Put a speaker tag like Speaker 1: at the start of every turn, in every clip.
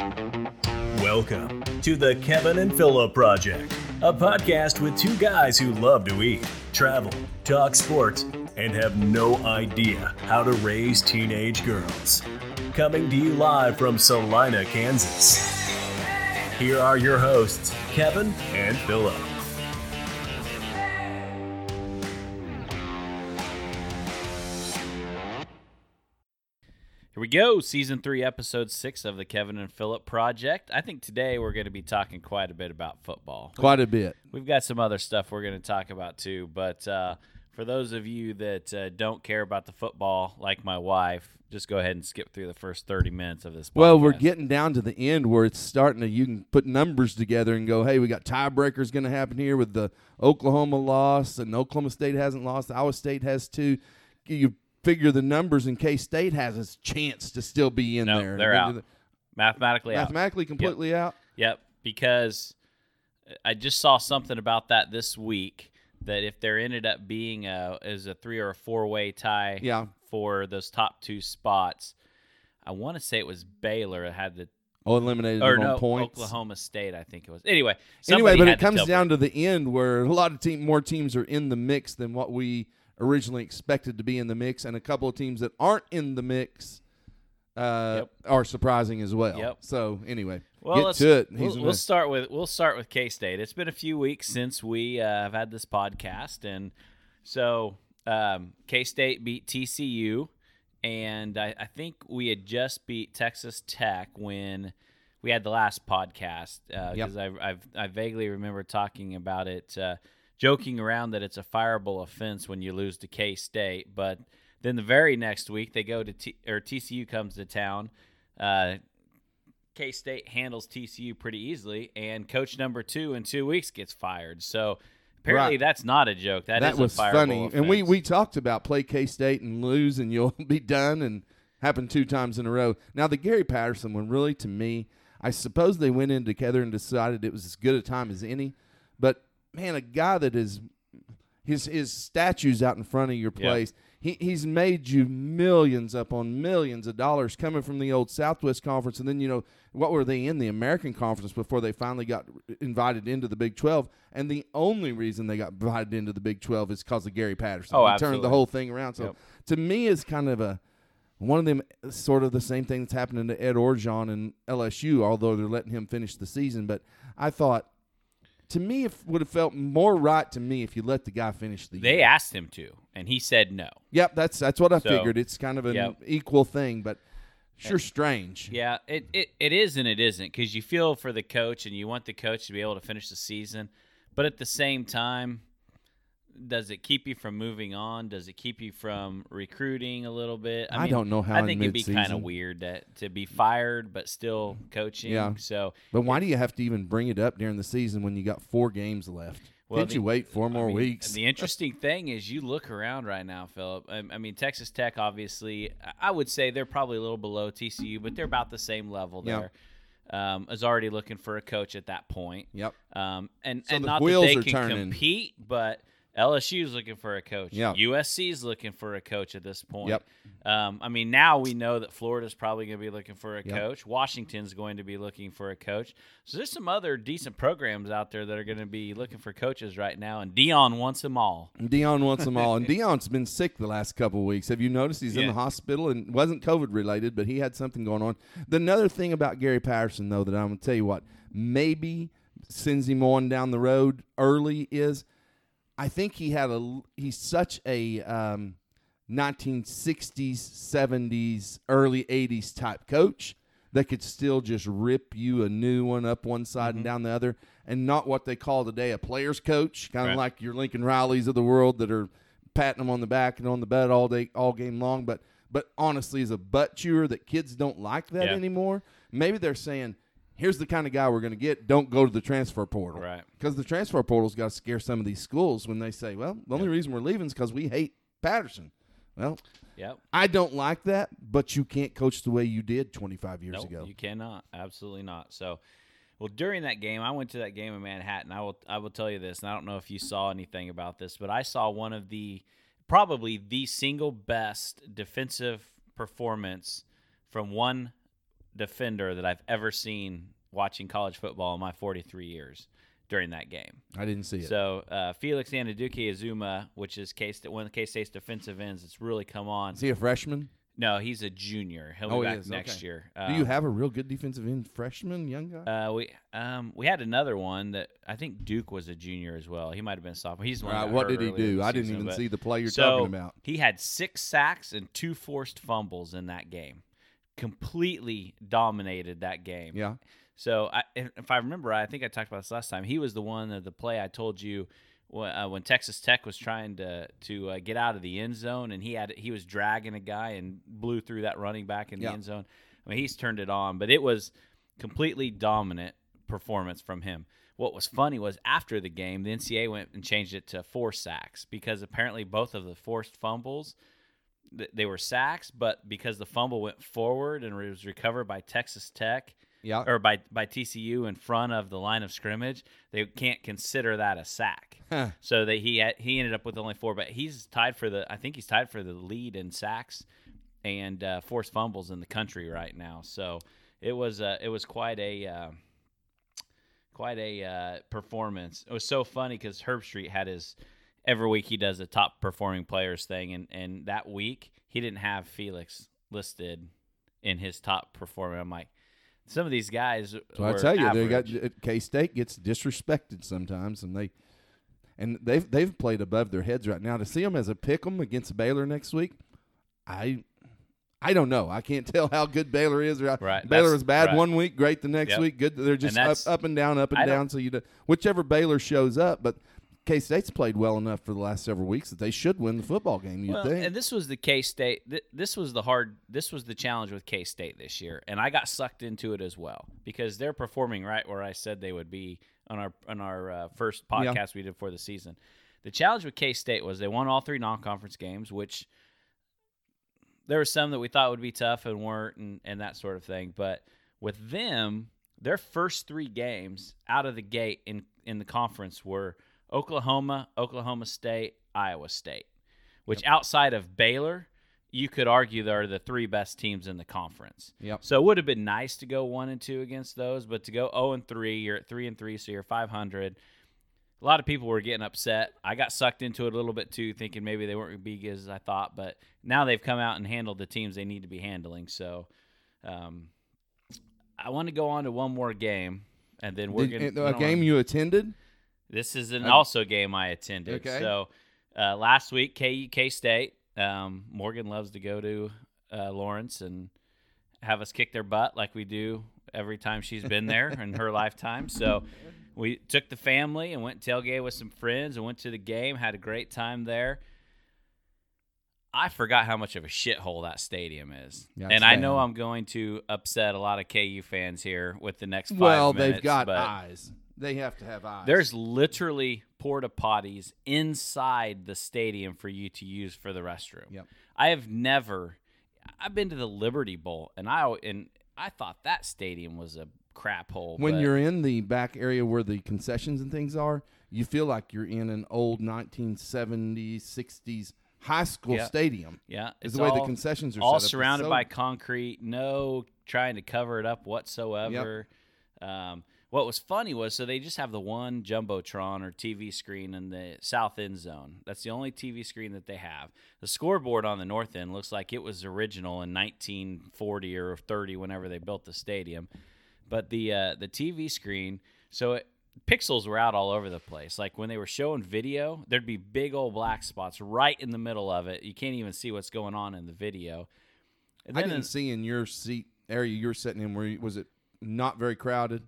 Speaker 1: Welcome to the Kevin and Philip Project, a podcast with two guys who love to eat, travel, talk sports, and have no idea how to raise teenage girls. Coming to you live from Salina, Kansas. Here are your hosts, Kevin and Philip.
Speaker 2: Go, season three, episode six of the Kevin and Philip Project. I think today we're going to be talking quite a bit about football.
Speaker 3: Quite a bit.
Speaker 2: We've got some other stuff we're going to talk about too, but uh, for those of you that uh, don't care about the football, like my wife, just go ahead and skip through the first thirty minutes of this. Podcast.
Speaker 3: Well, we're getting down to the end where it's starting to. You can put numbers together and go, "Hey, we got tiebreakers going to happen here with the Oklahoma loss, and Oklahoma State hasn't lost. Iowa State has two. You figure the numbers, in K State has a chance to still be in
Speaker 2: No,
Speaker 3: there.
Speaker 2: they're out. mathematically out.
Speaker 3: Mathematically, completely out.
Speaker 2: Yep, because I just saw something about that this week that if there ended up being a is a three or a four way tie
Speaker 3: Yeah.
Speaker 2: for those top two spots, I want to say it was Baylor that had the
Speaker 3: Oh, eliminated
Speaker 2: or no
Speaker 3: on points.
Speaker 2: Oklahoma State I think it was. Anyway,
Speaker 3: Anyway, but it comes down
Speaker 2: me.
Speaker 3: to the end where a lot of team, more teams are in the mix than what we originally expected to be in the mix, and a couple of teams that aren't in the mix uh,
Speaker 2: Yep.
Speaker 3: are surprising as well.
Speaker 2: Yep.
Speaker 3: So anyway,
Speaker 2: well,
Speaker 3: get
Speaker 2: let's,
Speaker 3: to it.
Speaker 2: We'll, we'll start with we'll start with K State. It's been a few weeks since we uh, have had this podcast, and so um, K State beat TCU, and I, I think we had just beat Texas Tech when we had the last podcast because I I've, I vaguely remember talking about it, uh, joking around that it's a fireable offense when you lose to K State, but then the very next week they go to T, or TCU comes to town. Uh, K State handles TCU pretty easily, and coach number two in two weeks gets fired. So apparently
Speaker 3: Right.
Speaker 2: that's not a joke.
Speaker 3: that
Speaker 2: is a
Speaker 3: was funny, and we we talked about play K State and lose, and you'll be done, and happened two times in a row. Now the Gary Patterson one, really to me, I suppose they went in together and decided it was as good a time as any. But man, a guy that is his his statues out in front of your
Speaker 2: Yeah.
Speaker 3: place. He, he's made you millions upon millions of dollars coming from the old Southwest Conference, and then you know what were they in the American Conference before they finally got invited into the Big Twelve? And the only reason they got invited into the Big Twelve is because of Gary Patterson.
Speaker 2: Oh,
Speaker 3: he turned the whole thing around. So
Speaker 2: Yep.
Speaker 3: to me, it's kind of a one of them sort of the same thing that's happening to Ed Orgeron and LSU, although they're letting him finish the season. But I thought, to me, it would have felt more right to me if you let the guy finish the
Speaker 2: They
Speaker 3: year.
Speaker 2: asked him to, and he said no.
Speaker 3: Yep, that's that's what I
Speaker 2: So,
Speaker 3: figured. It's kind of an
Speaker 2: yep.
Speaker 3: equal thing, but sure strange.
Speaker 2: Yeah, it, it, it is and it isn't because you feel for the coach and you want the coach to be able to finish the season, but at the same time, does it keep you from moving on? Does it keep you from recruiting a little bit?
Speaker 3: I don't know how
Speaker 2: I
Speaker 3: in
Speaker 2: think it'd be kind of weird that to be fired but still coaching.
Speaker 3: Yeah.
Speaker 2: So
Speaker 3: But why do you have to even bring it up during the season when you got four games left?
Speaker 2: Well,
Speaker 3: Can't
Speaker 2: the-
Speaker 3: you wait four more
Speaker 2: I mean,
Speaker 3: weeks?
Speaker 2: The interesting thing is you look around right now, Philip. I, I mean, Texas Tech, obviously, I- I would say they're probably a little below TCU, but they're about the same level
Speaker 3: Yeah.
Speaker 2: there. Um, is already looking for a coach at that point.
Speaker 3: yep.
Speaker 2: Um, and
Speaker 3: So
Speaker 2: and not that they can
Speaker 3: turning.
Speaker 2: compete, but LSU is looking for a coach.
Speaker 3: Yeah.
Speaker 2: USC is looking for a coach at this point.
Speaker 3: Yep.
Speaker 2: Um, I mean, now we know that Florida's probably going to be looking for a
Speaker 3: Yep.
Speaker 2: coach. Washington's going to be looking for a coach. So there's some other decent programs out there that are going to be looking for coaches right now, and Deion wants them all.
Speaker 3: Deion wants them all. And Deion's been sick the last couple of weeks. Have you noticed he's in the hospital and wasn't COVID related, but he had something going on. The another thing about Gary Patterson though that I'm gonna tell you what maybe sends him on down the road early is I think he had a he's such a um, 1960s, 70s, early 80s type coach that could still just rip you a new one up one side and down the other, and not what they call today a player's coach, kind of
Speaker 2: Right.
Speaker 3: like your Lincoln Rileys of the world that are patting them on the back and on the butt all day, all game long. But but honestly, is a butt chewer that kids don't like that
Speaker 2: Yeah.
Speaker 3: anymore. Maybe they're saying. Here's the kind of guy we're going to get. Don't go to the transfer portal.
Speaker 2: Right.
Speaker 3: Because the transfer portal's got to scare some of these schools when they say, well, the only reason we're leaving is because we hate Patterson. Well,
Speaker 2: Yep.
Speaker 3: I don't like that, but you can't coach the way you did 25 years
Speaker 2: Nope,
Speaker 3: ago.
Speaker 2: you cannot. Absolutely not. So, well, during that game, I went to that game in Manhattan. I will, I will tell you this, and I don't know if you saw anything about this, but I saw one of the, probably the single best defensive performance from one defender that I've ever seen watching college football in my 43 years during that game.
Speaker 3: I didn't see it.
Speaker 2: So uh, Felix Anudike-Uzomah, which is Case one of K State's defensive ends, it's really come on.
Speaker 3: is he a freshman?
Speaker 2: No, he's a junior. He'll be
Speaker 3: Oh, he
Speaker 2: back
Speaker 3: is,
Speaker 2: next
Speaker 3: okay.
Speaker 2: year.
Speaker 3: Do you
Speaker 2: Um,
Speaker 3: have a real good defensive end freshman, young guy?
Speaker 2: Uh, we um we had another one that I think Duke was a junior as well. He might have been a sophomore. He's one.
Speaker 3: Right, what did he do? I didn't
Speaker 2: season,
Speaker 3: even see the play you're
Speaker 2: so
Speaker 3: talking about.
Speaker 2: He had six sacks and two forced fumbles in that game. Completely dominated that game.
Speaker 3: Yeah.
Speaker 2: So I, if, I remember, I think I talked about this last time. He was the one of the play I told you when, uh, when Texas Tech was trying to to uh, get out of the end zone, and he had he was dragging a guy and blew through that running back in the end zone. I mean, he's turned it on, but it was completely dominant performance from him. What was funny was after the game, the NCAA went and changed it to four sacks because apparently both of the forced fumbles they were sacks, but because the fumble went forward and was recovered by Texas Tech
Speaker 3: Yeah.
Speaker 2: or by by TCU in front of the line of scrimmage, they can't consider that a sack.
Speaker 3: Huh.
Speaker 2: So that he had, he ended up with only four, but he's tied for the I think he's tied for the lead in sacks and uh, forced fumbles in the country right now. So it was uh, it was quite a uh, quite a uh, performance. It was so funny because Herbstreit had his every week he does a top performing players thing, and and that week he didn't have Felix listed in his top performer. I'm like, some of these guys.
Speaker 3: So I tell you, they got. K State gets disrespected sometimes, and they and they've they've played above their heads right now. To see them as a pick 'em against Baylor next week, I I don't know. I can't tell how good Baylor is. Right,
Speaker 2: Right,
Speaker 3: Baylor was bad
Speaker 2: right.
Speaker 3: one week, great the next
Speaker 2: Yep.
Speaker 3: week. Good. They're just up, up and down, up and
Speaker 2: I
Speaker 3: down. So you do, whichever Baylor shows up, but. K State's played well enough for the last several weeks that they should win the football game. You
Speaker 2: Well,
Speaker 3: think?
Speaker 2: and this was the K State. Th- this was the hard. This was the challenge with K State this year, and I got sucked into it as well because they're performing right where I said they would be on our on our uh, first
Speaker 3: Yeah.
Speaker 2: podcast we did for the season. The challenge with K State was they won all three non conference games, which there were some that we thought would be tough and weren't, and, and that sort of thing. But with them, their first three games out of the gate in in the conference were Oklahoma, Oklahoma State, Iowa State, which outside of Baylor, you could argue they're the three best teams in the conference.
Speaker 3: Yep.
Speaker 2: So it would have been nice to go one and two against those, but to go zero and three, you're at three and three, so you're five hundred. A lot of people were getting upset. I got sucked into it a little bit too, thinking maybe they weren't going to be as I thought. But now they've come out and handled the teams they need to be handling. So um, I want to go on to one more game, and then we're going
Speaker 3: a game you attended?
Speaker 2: This is an
Speaker 3: Uh,
Speaker 2: also game I attended.
Speaker 3: Okay.
Speaker 2: So uh, last week, K K State. Um, Morgan loves to go to uh, Lawrence and have us kick their butt like we do every time she's been there in her lifetime. So we took the family and went tailgate with some friends and went to the game. Had a great time there. I forgot how much of a shithole that stadium is,
Speaker 3: Yeah,
Speaker 2: and I know
Speaker 3: bad.
Speaker 2: I'm going to upset a lot of KU fans here with the next five
Speaker 3: Well,
Speaker 2: minutes.
Speaker 3: they've got eyes. They have to have eyes.
Speaker 2: there's literally porta potties inside the stadium for you to use for the restroom.
Speaker 3: Yep.
Speaker 2: I have never. I've been to the Liberty Bowl, and I and I thought that stadium was a crap hole.
Speaker 3: when
Speaker 2: but-
Speaker 3: you're in the back area where the concessions and things are, you feel like you're in an old 1970s, 60s high school
Speaker 2: Yeah.
Speaker 3: stadium.
Speaker 2: yeah,
Speaker 3: Is
Speaker 2: it's
Speaker 3: the way the concessions are
Speaker 2: all
Speaker 3: set up. It's
Speaker 2: surrounded
Speaker 3: so-
Speaker 2: by concrete, no trying to cover it up whatsoever. Um, what was funny was so they just have the one jumbotron or TV screen in the south end zone. That's the only TV screen that they have. The scoreboard on the north end looks like it was original in 1940 or 30, whenever they built the stadium. But the uh, the TV screen, so it, pixels were out all over the place. Like when they were showing video, there'd be big old black spots right in the middle of it. You can't even see what's going on in the video. And
Speaker 3: I didn't
Speaker 2: in-
Speaker 3: see in your seat area you're sitting in where you, was it not very crowded?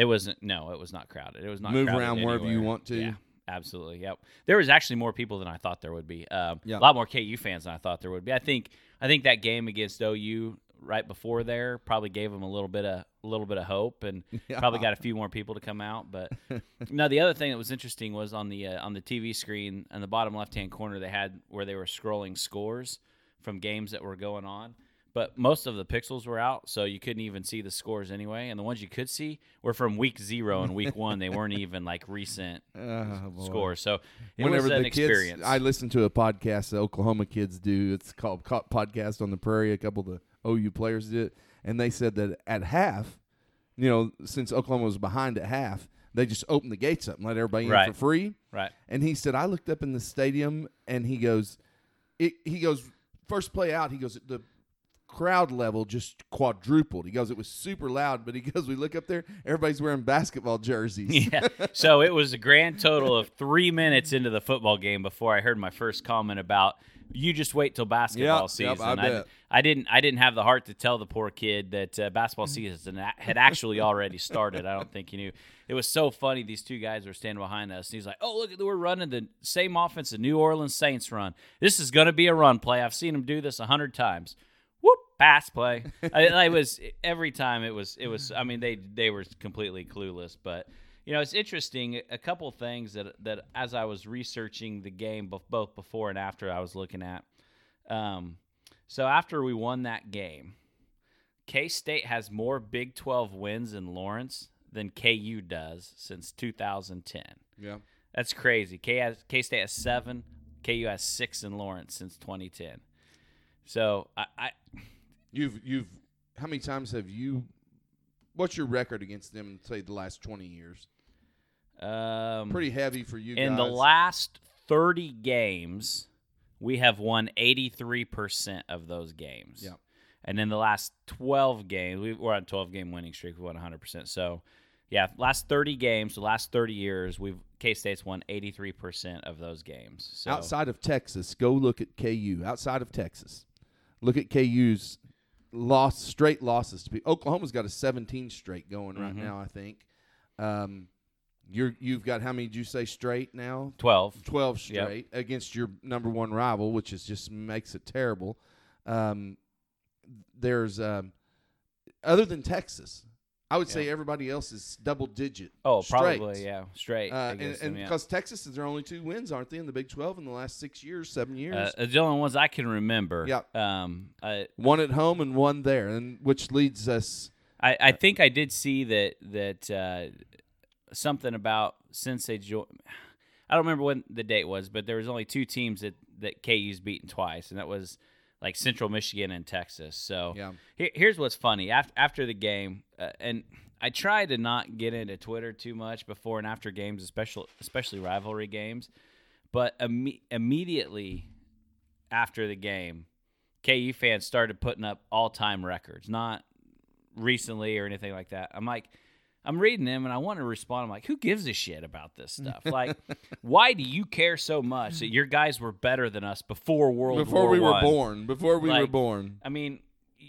Speaker 2: It wasn't. No, it was not crowded. It was not.
Speaker 3: Move around wherever you want to.
Speaker 2: Yeah, absolutely. Yep. There was actually more people than I thought there would be. Um,
Speaker 3: Yeah.
Speaker 2: A lot more KU fans than I thought there would be. I think. I think that game against OU right before there probably gave them a little bit of a little bit of hope and
Speaker 3: Yeah.
Speaker 2: probably got a few more people to come out. But now the other thing that was interesting was on the uh, on the TV screen in the bottom left hand corner they had where they were scrolling scores from games that were going on. But most of the pixels were out, so you couldn't even see the scores anyway. And the ones you could see were from week zero and week one. They weren't even like recent
Speaker 3: Oh,
Speaker 2: scores. So it
Speaker 3: Whenever
Speaker 2: was an
Speaker 3: the
Speaker 2: experience.
Speaker 3: kids, I listened to a podcast the Oklahoma kids do. It's called Podcast on the Prairie. A couple of the OU players did, it. and they said that at half, you know, since Oklahoma was behind at half, they just opened the gates up and let everybody
Speaker 2: Right.
Speaker 3: in for free.
Speaker 2: Right.
Speaker 3: And he said, I looked up in the stadium, and he goes, it, he goes, first play out, he goes, the crowd level just quadrupled. He goes, it was super loud, but he goes, we look up there, everybody's wearing basketball jerseys.
Speaker 2: yeah. So it was a grand total of three minutes into the football game before I heard my first comment about you just wait till basketball
Speaker 3: Yep, yep,
Speaker 2: season.
Speaker 3: I bet.
Speaker 2: I didn't. I didn't have the heart to tell the poor kid that uh, basketball season had actually already started. I don't think he knew. It was so funny. These two guys were standing behind us, and he's like, "Oh, look, we're running the same offense the New Orleans Saints run. This is going to be a run play. I've seen them do this a hundred times." Pass play. I, I was every time. It was. It was. I mean, they they were completely clueless, but you know, it's interesting. A couple things that that as I was researching the game, both both before and after, I was looking at. Um, so after we won that game, K State has more Big Twelve wins in Lawrence than KU does since 2010.
Speaker 3: yeah.
Speaker 2: That's crazy. K has K State has seven. KU has six in Lawrence since 2010. So I, I
Speaker 3: You've, you've, how many times have you, what's your record against them in, say, the last 20 years?
Speaker 2: um,
Speaker 3: Pretty heavy for you
Speaker 2: in
Speaker 3: guys.
Speaker 2: the last 30 games, we have won 83% of those games.
Speaker 3: Yeah.
Speaker 2: And in the last 12 games, we, we're on a 12 game winning streak. We won 100%. So, yeah, last 30 games, the last 30 years, we've K State's won 83% of those games. So,
Speaker 3: Outside of Texas, go look at KU. Outside of Texas, look at KU's loss, straight losses. To be, Oklahoma's got a 17 straight going right
Speaker 2: Mhm.
Speaker 3: now, I think. Um, you're you've got how many did you say straight now?
Speaker 2: 12.
Speaker 3: 12
Speaker 2: Yep.
Speaker 3: straight against your number one rival, which is just makes it terrible. Um, there's um, other than Texas, I would say everybody else is double digit.
Speaker 2: Oh,
Speaker 3: straight.
Speaker 2: probably, yeah. Straight.
Speaker 3: Uh, and
Speaker 2: them, yeah.
Speaker 3: because Texas is their only two wins, aren't they, in the Big 12 in the last six years, seven years?
Speaker 2: Uh, the only ones I can remember.
Speaker 3: Yep.
Speaker 2: Um, I,
Speaker 3: one at home and one there, and which leads us.
Speaker 2: I, I think I did see that that uh, something about since they joined. I don't remember when the date was, but there was only two teams that that KU's beaten twice, and that was like Central Michigan and Texas. So
Speaker 3: Yeah.
Speaker 2: here, here's what's funny after after the game, uh, and I try to not get into Twitter too much before and after games, especially especially rivalry games. But imme- immediately after the game, KU fans started putting up all time records, not recently or anything like that. I'm like, I'm reading them and I want to respond. I'm like, who gives a shit about this stuff? Like, why do you care so much that your guys were better than us before World War?
Speaker 3: Before
Speaker 2: War
Speaker 3: we were born, before we were born,
Speaker 2: I mean,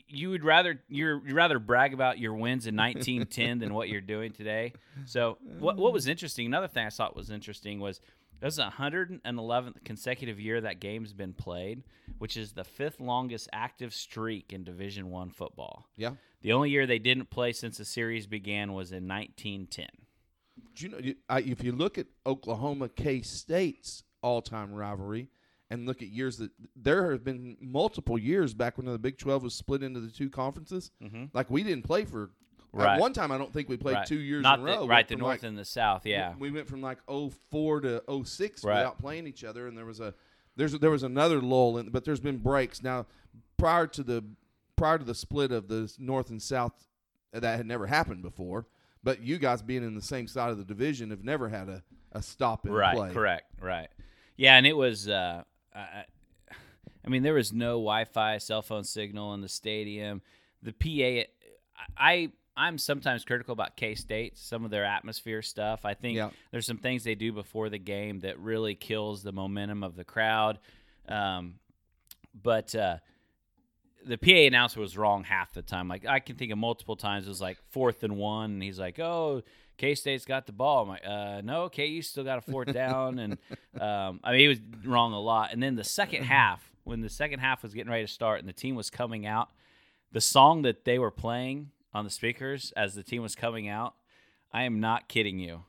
Speaker 2: you would rather you're you'd rather brag about your wins in 1910 than what you're doing today. So what what was interesting? Another thing I thought was interesting was this is the 111th consecutive year that game's been played, which is the fifth longest active streak in Division One football.
Speaker 3: yeah.
Speaker 2: The only year they didn't play since the series began was in 1910.
Speaker 3: Do you know? you- I, if you look at Oklahoma K State's all-time rivalry, and look at years that there have been multiple years back when the Big Twelve was split into the two conferences. Mm-hmm. Like we didn't play for.
Speaker 2: Right.
Speaker 3: At one time, I don't think we played
Speaker 2: Right.
Speaker 3: two years
Speaker 2: Not
Speaker 3: in a
Speaker 2: the,
Speaker 3: row.
Speaker 2: right, the north
Speaker 3: like-
Speaker 2: and the south. Yeah,
Speaker 3: We went from like 04 to 06
Speaker 2: Right.
Speaker 3: without playing each other, and there was a there's there was another lull, in, but there's been breaks now. Prior to the prior to the split of the north and south, that had never happened before. But you guys being in the same side of the division have never had a, a stop in
Speaker 2: right
Speaker 3: play.
Speaker 2: correct right yeah and it was uh I, I mean there was no wi-fi cell phone signal in the stadium the pa i i'm sometimes critical about k-state some of their atmosphere stuff i think
Speaker 3: Yeah.
Speaker 2: there's some things they do before the game that really kills the momentum of the crowd um but uh the PA announcer was wrong half the time. Like I can think of multiple times it was like fourth and one, and he's like, "Oh, K State's got the ball." I'm like, uh, "No, KU still got a fourth down." And um, I mean, he was wrong a lot. And then the second half, when the second half was getting ready to start, and the team was coming out, the song that they were playing on the speakers as the team was coming out, I am not kidding you.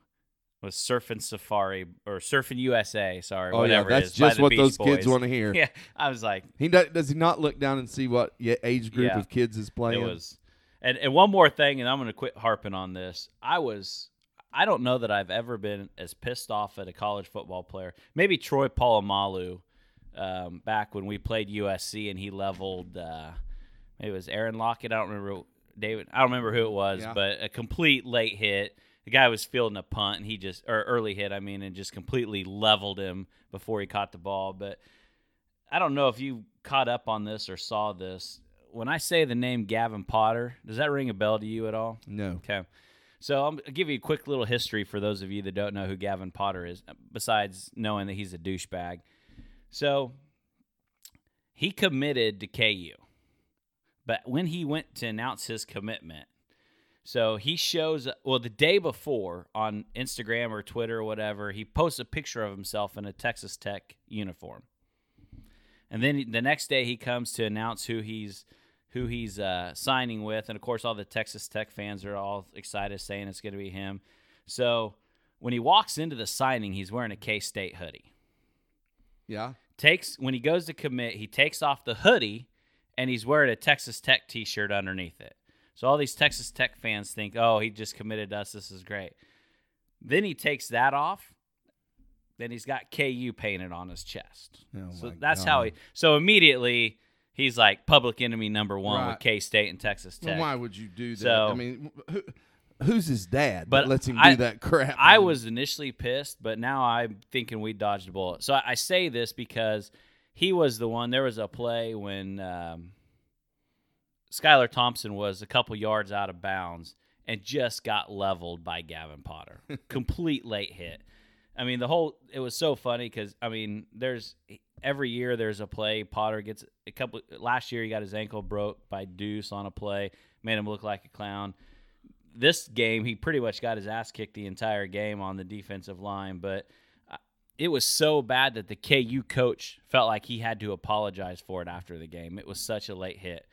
Speaker 2: Was Surfing Safari or Surfing USA? Sorry,
Speaker 3: Oh yeah,
Speaker 2: whatever it
Speaker 3: that's
Speaker 2: is,
Speaker 3: just what
Speaker 2: Beach
Speaker 3: those kids want to hear.
Speaker 2: Yeah, I was like,
Speaker 3: He does, does he not look down and see what age group
Speaker 2: Yeah.
Speaker 3: of kids is playing?
Speaker 2: It was, and and one more thing, and I'm going to quit harping on this. I was, I don't know that I've ever been as pissed off at a college football player. Maybe Troy Polamalu, um, back when we played USC and he leveled. Uh, maybe it was Aaron Lockett. I don't remember David. I don't remember who it was,
Speaker 3: Yeah.
Speaker 2: but a complete late hit. The guy was fielding a punt, and he just or early hit. I mean, and just completely leveled him before he caught the ball. But I don't know if you caught up on this or saw this. When I say the name Gavin Potter, does that ring a bell to you at all?
Speaker 3: No.
Speaker 2: Okay. So I'll give you a quick little history for those of you that don't know who Gavin Potter is, besides knowing that he's a douchebag. So he committed to KU. But when he went to announce his commitment, so he shows well the day before on Instagram or Twitter or whatever, he posts a picture of himself in a Texas Tech uniform. And then the next day he comes to announce who he's who he's uh, signing with, and of course all the Texas Tech fans are all excited, saying it's going to be him. So when he walks into the signing, he's wearing a K State hoodie.
Speaker 3: Yeah.
Speaker 2: Takes when he goes to commit, he takes off the hoodie, and he's wearing a Texas Tech T-shirt underneath it. So all these Texas Tech fans think, "Oh, he just committed to us. This is great." Then he takes that off. Then he's got KU painted on his chest.
Speaker 3: Oh,
Speaker 2: so that's how he. So immediately he's like public enemy number one
Speaker 3: Right.
Speaker 2: with K State and Texas
Speaker 3: Well,
Speaker 2: Tech.
Speaker 3: why would you do that?
Speaker 2: So-
Speaker 3: I mean, who, who's his dad
Speaker 2: But
Speaker 3: that lets him
Speaker 2: I-
Speaker 3: do that crap?
Speaker 2: I was initially pissed, but now I'm thinking we dodged a bullet. So I, I say this because he was the one. There was a play when um, Skylar Thompson was a couple yards out of bounds and just got leveled by Gavin Potter. Complete late hit. I mean, the whole it was so funny because I mean, there's every year there's a play. Potter gets a couple. Last year he got his ankle broke by Deuce on a play, made him look like a clown this game he pretty much got his ass kicked the entire game on the defensive line but it was so bad that the KU coach felt like he had to apologize for it after the game it was such a late hit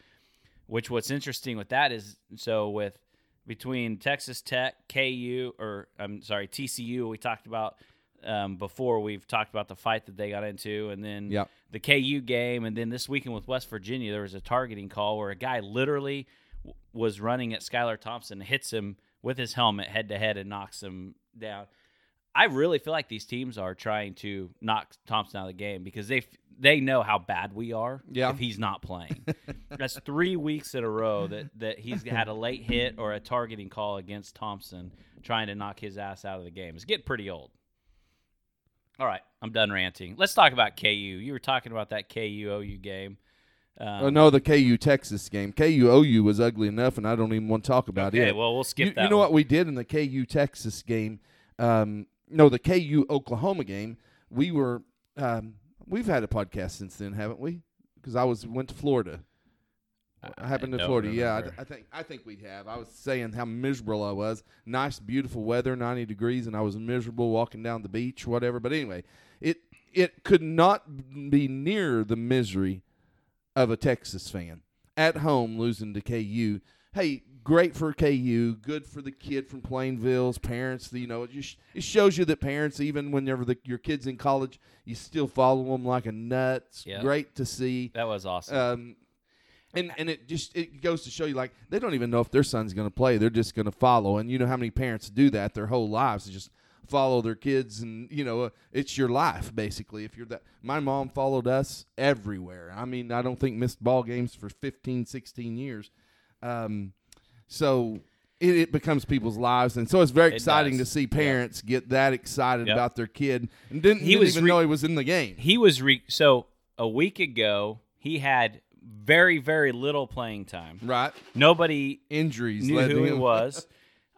Speaker 2: which what's interesting with that is so with between Texas Tech KU or I'm sorry TCU we talked about um, before we've talked about the fight that they got into and then
Speaker 3: Yep.
Speaker 2: the KU game and then this weekend with West Virginia there was a targeting call where a guy literally w- was running at Skylar Thompson hits him with his helmet head to head and knocks him down. I really feel like these teams are trying to knock Thompson out of the game because they f- they know how bad we are
Speaker 3: Yeah.
Speaker 2: if he's not playing. That's 3 weeks in a row that that he's had a late hit or a targeting call against Thompson trying to knock his ass out of the game. It's getting pretty old. All right, I'm done ranting. Let's talk about KU. You were talking about that KU OU game. Um,
Speaker 3: Oh, no, the KU Texas game. KU OU was ugly enough, and I don't even want to talk about
Speaker 2: okay,
Speaker 3: it.
Speaker 2: well, we'll skip
Speaker 3: you,
Speaker 2: that.
Speaker 3: you know
Speaker 2: one.
Speaker 3: what we did in the KU Texas game? Um, no, the KU Oklahoma game. We were. Um, we've had a podcast since then, haven't we? Because I was went to Florida. I happened to Florida. Yeah, I,
Speaker 2: remember.
Speaker 3: I think I think we'd have. I was saying how miserable I was. Nice, beautiful weather, ninety degrees, and I was miserable walking down the beach, whatever. But anyway, it it could not be near the misery of a Texas fan at home losing to KU. Hey, great for KU, good for the kid from Plainville's parents. You know, it just it shows you that parents, even whenever the, your kid's in college, you still follow them like a nut.
Speaker 2: Yeah.
Speaker 3: great to see.
Speaker 2: That was awesome.
Speaker 3: Um, and and it just it goes to show you like they don't even know if their son's going to play. They're just going to follow. And you know how many parents do that their whole lives just follow their kids and you know uh, it's your life basically if you're that my mom followed us everywhere i mean i don't think missed ball games for 15 16 years um, so it, it becomes people's lives and so it's very
Speaker 2: It
Speaker 3: exciting
Speaker 2: does.
Speaker 3: to see parents get that excited
Speaker 2: Yep.
Speaker 3: about their kid and didn't,
Speaker 2: He
Speaker 3: didn't
Speaker 2: was
Speaker 3: even
Speaker 2: re-
Speaker 3: know he was in the game
Speaker 2: he was re- so a week ago he had very very little playing time.
Speaker 3: right
Speaker 2: Nobody
Speaker 3: injuries
Speaker 2: knew who he was.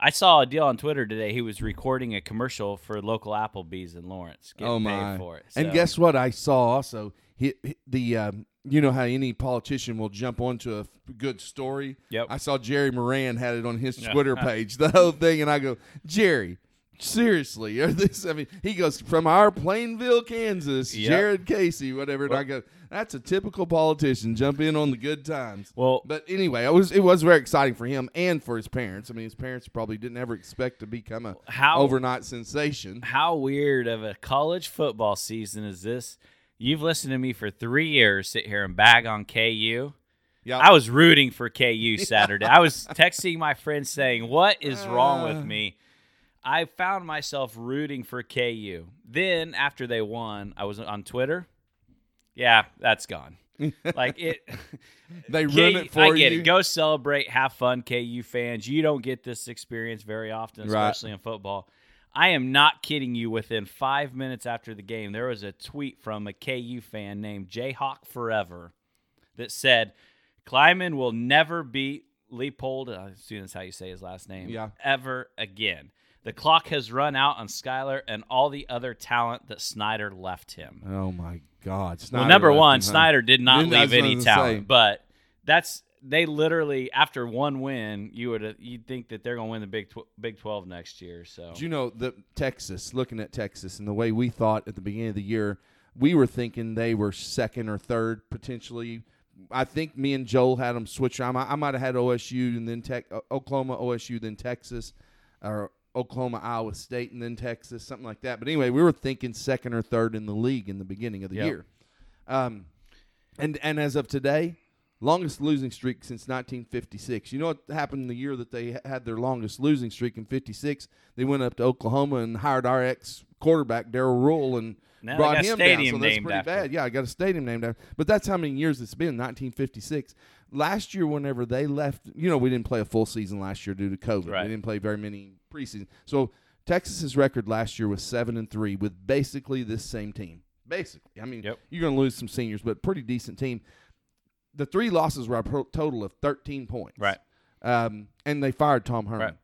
Speaker 2: I saw a deal on Twitter today. He was recording a commercial for local Applebee's in Lawrence. Getting
Speaker 3: oh
Speaker 2: paid
Speaker 3: my!
Speaker 2: for it.
Speaker 3: And guess what? I saw also he, he- the um, you know how any politician will jump onto a f- good story.
Speaker 2: Yep.
Speaker 3: I saw Jerry Moran had it on his Twitter page, the whole thing, and I go, Jerry. Seriously, or this? I mean, he goes from our Plainville, Kansas,
Speaker 2: Yep.
Speaker 3: Jared Casey, whatever. and I go, that's a typical politician. Jump in on the good times.
Speaker 2: Well,
Speaker 3: But anyway, it was it was very exciting for him and for his parents. I mean, his parents probably didn't ever expect to become a
Speaker 2: How-
Speaker 3: overnight sensation.
Speaker 2: how weird of a college football season is this? You've listened to me for three years sit here and bag on KU.
Speaker 3: Yeah,
Speaker 2: I was rooting for KU Saturday. I was texting my friends saying, "What is wrong
Speaker 3: Uh.
Speaker 2: with me?" I found myself rooting for KU. Then after they won, I was on Twitter. Yeah, that's gone. like it.
Speaker 3: They
Speaker 2: KU
Speaker 3: it for
Speaker 2: I get
Speaker 3: you.
Speaker 2: it. Go celebrate, have fun, KU fans. You don't get this experience very often,
Speaker 3: Right.
Speaker 2: especially in football. I am not kidding you. Within five minutes after the game, there was a tweet from a KU fan named Jayhawk Forever that said, "Klieman will never beat Leipold. I assume that's how you say his last name.
Speaker 3: Yeah.
Speaker 2: ever again. The clock has run out on Skylar and all the other talent that Snyder left him."
Speaker 3: Oh my God!
Speaker 2: well, number one,
Speaker 3: him?
Speaker 2: Snyder did not leave any talent,
Speaker 3: say.
Speaker 2: but that's they literally after one win, you would you'd think that they're going to win the Big tw- Big Twelve next year. So
Speaker 3: Do you know the Texas? Looking at Texas and the way we thought at the beginning of the year, we were thinking they were second or third potentially. I think me and Joel had them switch. I might, I might have had OSU and then Tech, Oklahoma, OSU, then Texas, or Oklahoma, Iowa State, and then Texas, something like that. But anyway, we were thinking second or third in the league in the beginning of the
Speaker 2: Yep.
Speaker 3: year. Um, and and as of today, longest losing streak since 1956. You know what happened in the year that they had their longest losing streak in 56? They went up to Oklahoma and hired our ex quarterback Darrell Royal and
Speaker 2: Now
Speaker 3: brought
Speaker 2: got
Speaker 3: him
Speaker 2: stadium
Speaker 3: down. So that's
Speaker 2: named
Speaker 3: pretty
Speaker 2: after
Speaker 3: bad. Yeah, I got a stadium named after. But that's how many years it's been. 1956. Last year, whenever they left, you know, we didn't play a full season last year due to COVID.
Speaker 2: Right.
Speaker 3: We didn't play very many preseason. So Texas's record last year was seven and three with basically this same team. Basically, I mean,
Speaker 2: Yep.
Speaker 3: you're going to lose some seniors, but pretty decent team. The three losses were a pro- total of 13 points.
Speaker 2: Right.
Speaker 3: Um, and they fired Tom Herman.
Speaker 2: Right.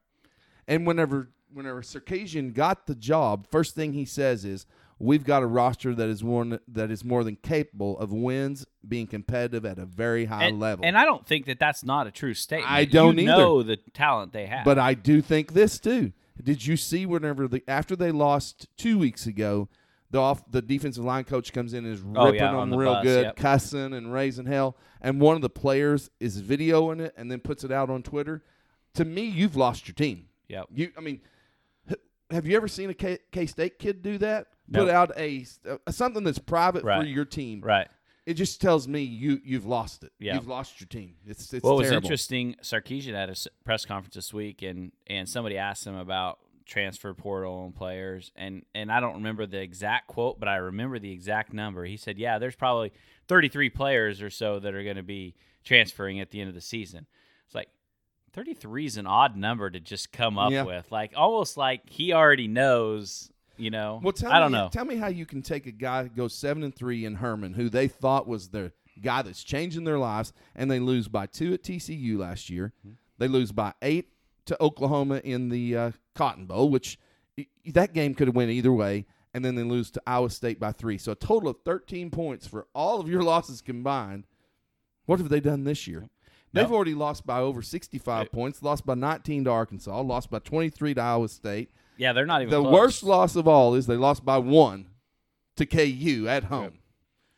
Speaker 3: And whenever whenever Sarkisian got the job, first thing he says is, "We've got a roster that is one that is more than capable of wins, being competitive at a very high
Speaker 2: and,
Speaker 3: level."
Speaker 2: and I don't think that that's not a true statement.
Speaker 3: I don't
Speaker 2: you
Speaker 3: either.
Speaker 2: know the talent they have.
Speaker 3: But I do think this too. Did you see whenever the after they lost two weeks ago, the off the defensive line coach comes in and is
Speaker 2: Oh,
Speaker 3: ripping
Speaker 2: yeah,
Speaker 3: them
Speaker 2: the
Speaker 3: real
Speaker 2: bus,
Speaker 3: good,
Speaker 2: yep.
Speaker 3: cussing and raising hell, and one of the players is videoing it and then puts it out on Twitter. To me, you've lost your team.
Speaker 2: Yep.
Speaker 3: You, I mean, have you ever seen a K State kid do that? Put out a, uh, something that's private for your team.
Speaker 2: right.
Speaker 3: It just tells me you you've lost it.
Speaker 2: Yeah.
Speaker 3: You've lost your team. It's it's
Speaker 2: What was interesting, Sarkisian had a press conference this week, and and somebody asked him about transfer portal and players, and and I don't remember the exact quote, but I remember the exact number. He said, "Yeah, there's probably 33 players or so that are going to be transferring at the end of the season." It's like 33 is an odd number to just come up
Speaker 3: Yeah.
Speaker 2: with, like almost like he already knows. You know,
Speaker 3: Well, tell
Speaker 2: I don't
Speaker 3: me,
Speaker 2: know.
Speaker 3: Tell me how you can take a guy who goes seven and three in Herman, who they thought was the guy that's changing their lives, and they lose by two at TCU last year.
Speaker 2: Mm-hmm.
Speaker 3: They lose by eight to Oklahoma in the uh, Cotton Bowl, which that game could have went either way, and then they lose to Iowa State by three. So a total of thirteen points for all of your losses combined. What have they done this year? They've already lost by over sixty-five
Speaker 2: It-
Speaker 3: points. Lost by nineteen to Arkansas. Lost by twenty-three to Iowa State
Speaker 2: yeah, they're not even
Speaker 3: the
Speaker 2: close.
Speaker 3: worst loss of all is they lost by one to KU at home.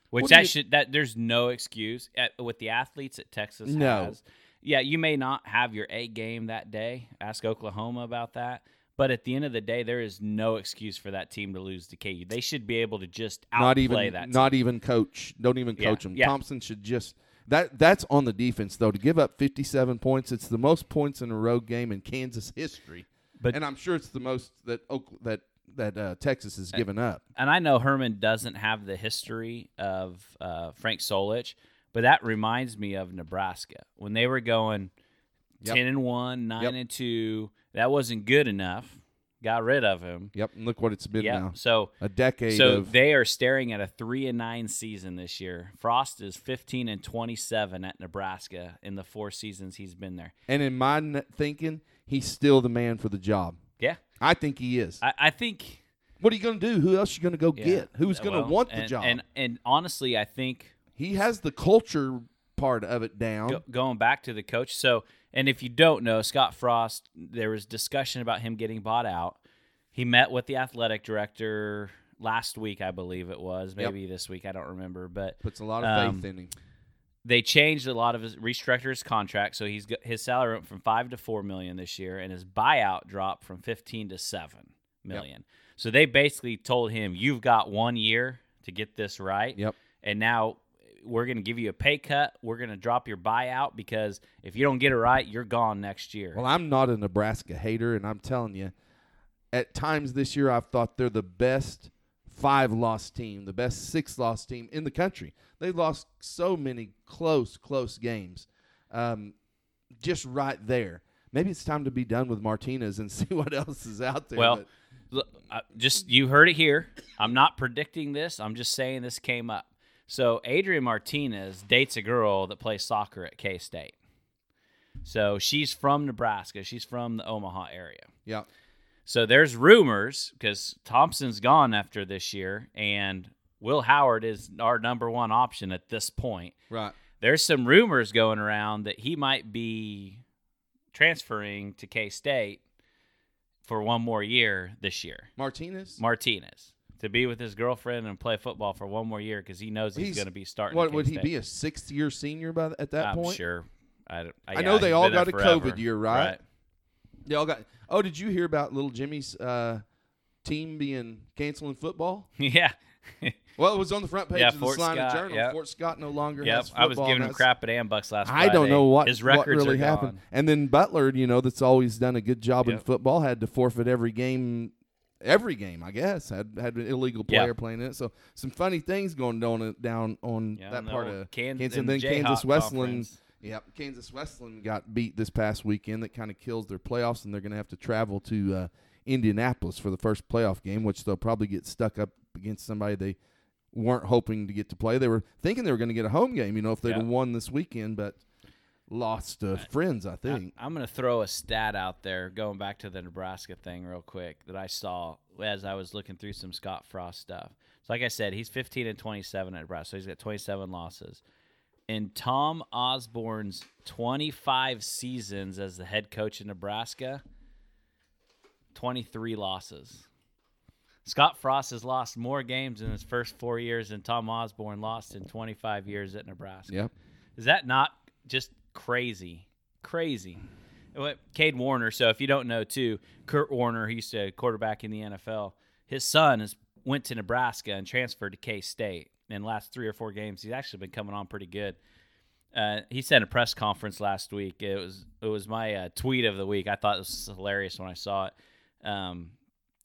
Speaker 2: Which
Speaker 3: What
Speaker 2: that
Speaker 3: you-
Speaker 2: should that there's no excuse at, with the athletes that Texas
Speaker 3: No.
Speaker 2: has. Yeah, you may not have your A game that day. Ask Oklahoma about that. But at the end of the day, there is no excuse for that team to lose to KU. They should be able to just outplay
Speaker 3: Not even
Speaker 2: that.
Speaker 3: not even coach. Don't even
Speaker 2: Yeah,
Speaker 3: coach them.
Speaker 2: yeah.
Speaker 3: Thompson should just that that's on the defense though to give up 57 points. It's the most points in a road game in Kansas history.
Speaker 2: But-
Speaker 3: and I'm sure it's the most that that that uh, Texas has given up.
Speaker 2: and I know Herman doesn't have the history of uh, Frank Solich, but that reminds me of Nebraska when they were going
Speaker 3: Yep.
Speaker 2: ten and one, nine
Speaker 3: Yep.
Speaker 2: and two. That wasn't good enough. Got rid of him.
Speaker 3: Yep, and look what it's been
Speaker 2: Yeah.
Speaker 3: now.
Speaker 2: So
Speaker 3: A decade
Speaker 2: So
Speaker 3: of
Speaker 2: they are staring at a three and nine season this year. Frost is fifteen and twenty seven at Nebraska in the four seasons he's been there.
Speaker 3: and in my thinking, he's still the man for the job.
Speaker 2: Yeah,
Speaker 3: I think he is.
Speaker 2: I, I think
Speaker 3: what are you going to do? Who else are you going to go
Speaker 2: yeah.
Speaker 3: get? Who's uh, going to
Speaker 2: Well,
Speaker 3: want the
Speaker 2: and,
Speaker 3: job?
Speaker 2: And and honestly, I think
Speaker 3: he has the culture part of it down.
Speaker 2: go, going back to the coach. So, and if you don't know, Scott Frost, there was discussion about him getting bought out. He met with the athletic director last week, I believe it was,
Speaker 3: Yep.
Speaker 2: maybe this week, I don't remember, but
Speaker 3: Puts a lot of
Speaker 2: Um,
Speaker 3: faith in him.
Speaker 2: they changed a lot of his restructured his contract, so he's got, his salary went from five to four million this year, and his buyout dropped from fifteen to seven million. So they basically told him, "You've got one year to get this right,
Speaker 3: Yep.
Speaker 2: and now we're going to give you a pay cut. We're going to drop your buyout because if you don't get it right, you're gone next year."
Speaker 3: Well, I'm not a Nebraska hater, and I'm telling you, at times this year I've thought they're the best five loss team, the best six loss team in the country. They lost so many close, close games. Um, just right there. Maybe it's time to be done with Martinez and see what else is out there.
Speaker 2: Well,
Speaker 3: but-
Speaker 2: look, just you heard it here. I'm not predicting this. I'm just saying this came up. So Adrian Martinez dates a girl that plays soccer at K State. So she's from Nebraska. She's from the Omaha area.
Speaker 3: yeah,
Speaker 2: So there's rumors because Thompson's gone after this year, and Will Howard is our number one option at this point.
Speaker 3: right.
Speaker 2: There's some rumors going around that he might be transferring to K State for one more year this year.
Speaker 3: Martinez.
Speaker 2: Martinez to be with his girlfriend and play football for one more year because he knows he's,
Speaker 3: He's-
Speaker 2: going to be starting.
Speaker 3: what would he
Speaker 2: K-State.
Speaker 3: be a sixth year senior by th- at that
Speaker 2: I'm
Speaker 3: point?
Speaker 2: sure. I,
Speaker 3: I
Speaker 2: yeah,
Speaker 3: know they all got a
Speaker 2: forever.
Speaker 3: COVID year, right? They all got. Oh, did you hear about little Jimmy's uh, team being canceling football?
Speaker 2: yeah.
Speaker 3: Well, it was on the front page
Speaker 2: Yeah,
Speaker 3: of the
Speaker 2: Fort Scott,
Speaker 3: Journal.
Speaker 2: yep.
Speaker 3: Fort Scott no longer
Speaker 2: Yep.
Speaker 3: has
Speaker 2: I was giving him crap at Ambucks last
Speaker 3: I don't know what
Speaker 2: his
Speaker 3: what really happened.
Speaker 2: gone.
Speaker 3: And then Butler, you know, that's always done a good job in football, had to forfeit every game. Every game, I guess, had had an illegal player playing in it. So some funny things going down down on
Speaker 2: Yeah,
Speaker 3: that part of
Speaker 2: Kansas-
Speaker 3: Kansas.
Speaker 2: and
Speaker 3: And then
Speaker 2: Jayhawk
Speaker 3: Kansas Wesleyan,
Speaker 2: Conference.
Speaker 3: yep, Kansas Wesleyan got beat this past weekend. That kind of kills their playoffs, and they're going to have to travel to uh, Indianapolis for the first playoff game, which they'll probably get stuck up against somebody they weren't hoping to get to play. They were thinking they were going to get a home game, you know, if they'd
Speaker 2: Yeah.
Speaker 3: won this weekend, but lost to friends, I think.
Speaker 2: I, am going to throw a stat out there, going back to the Nebraska thing real quick, that I saw as I was looking through some Scott Frost stuff. So, like I said, he's 15 and 27 at Nebraska, so he's got 27 losses. In Tom Osborne's 25 seasons as the head coach in Nebraska, 23 losses. Scott Frost has lost more games in his first four years than Tom Osborne lost in 25 years at Nebraska.
Speaker 3: Yep.
Speaker 2: Is that not just crazy? Crazy. What Cade Warner. So if you don't know, too, Kurt Warner, he used to quarterback in the NFL. His son is went to Nebraska and transferred to K State. In the last three or four games, he's actually been coming on pretty good. Uh, he said a press conference last week. It was it was my uh, tweet of the week. I thought it was hilarious when I saw it. Um,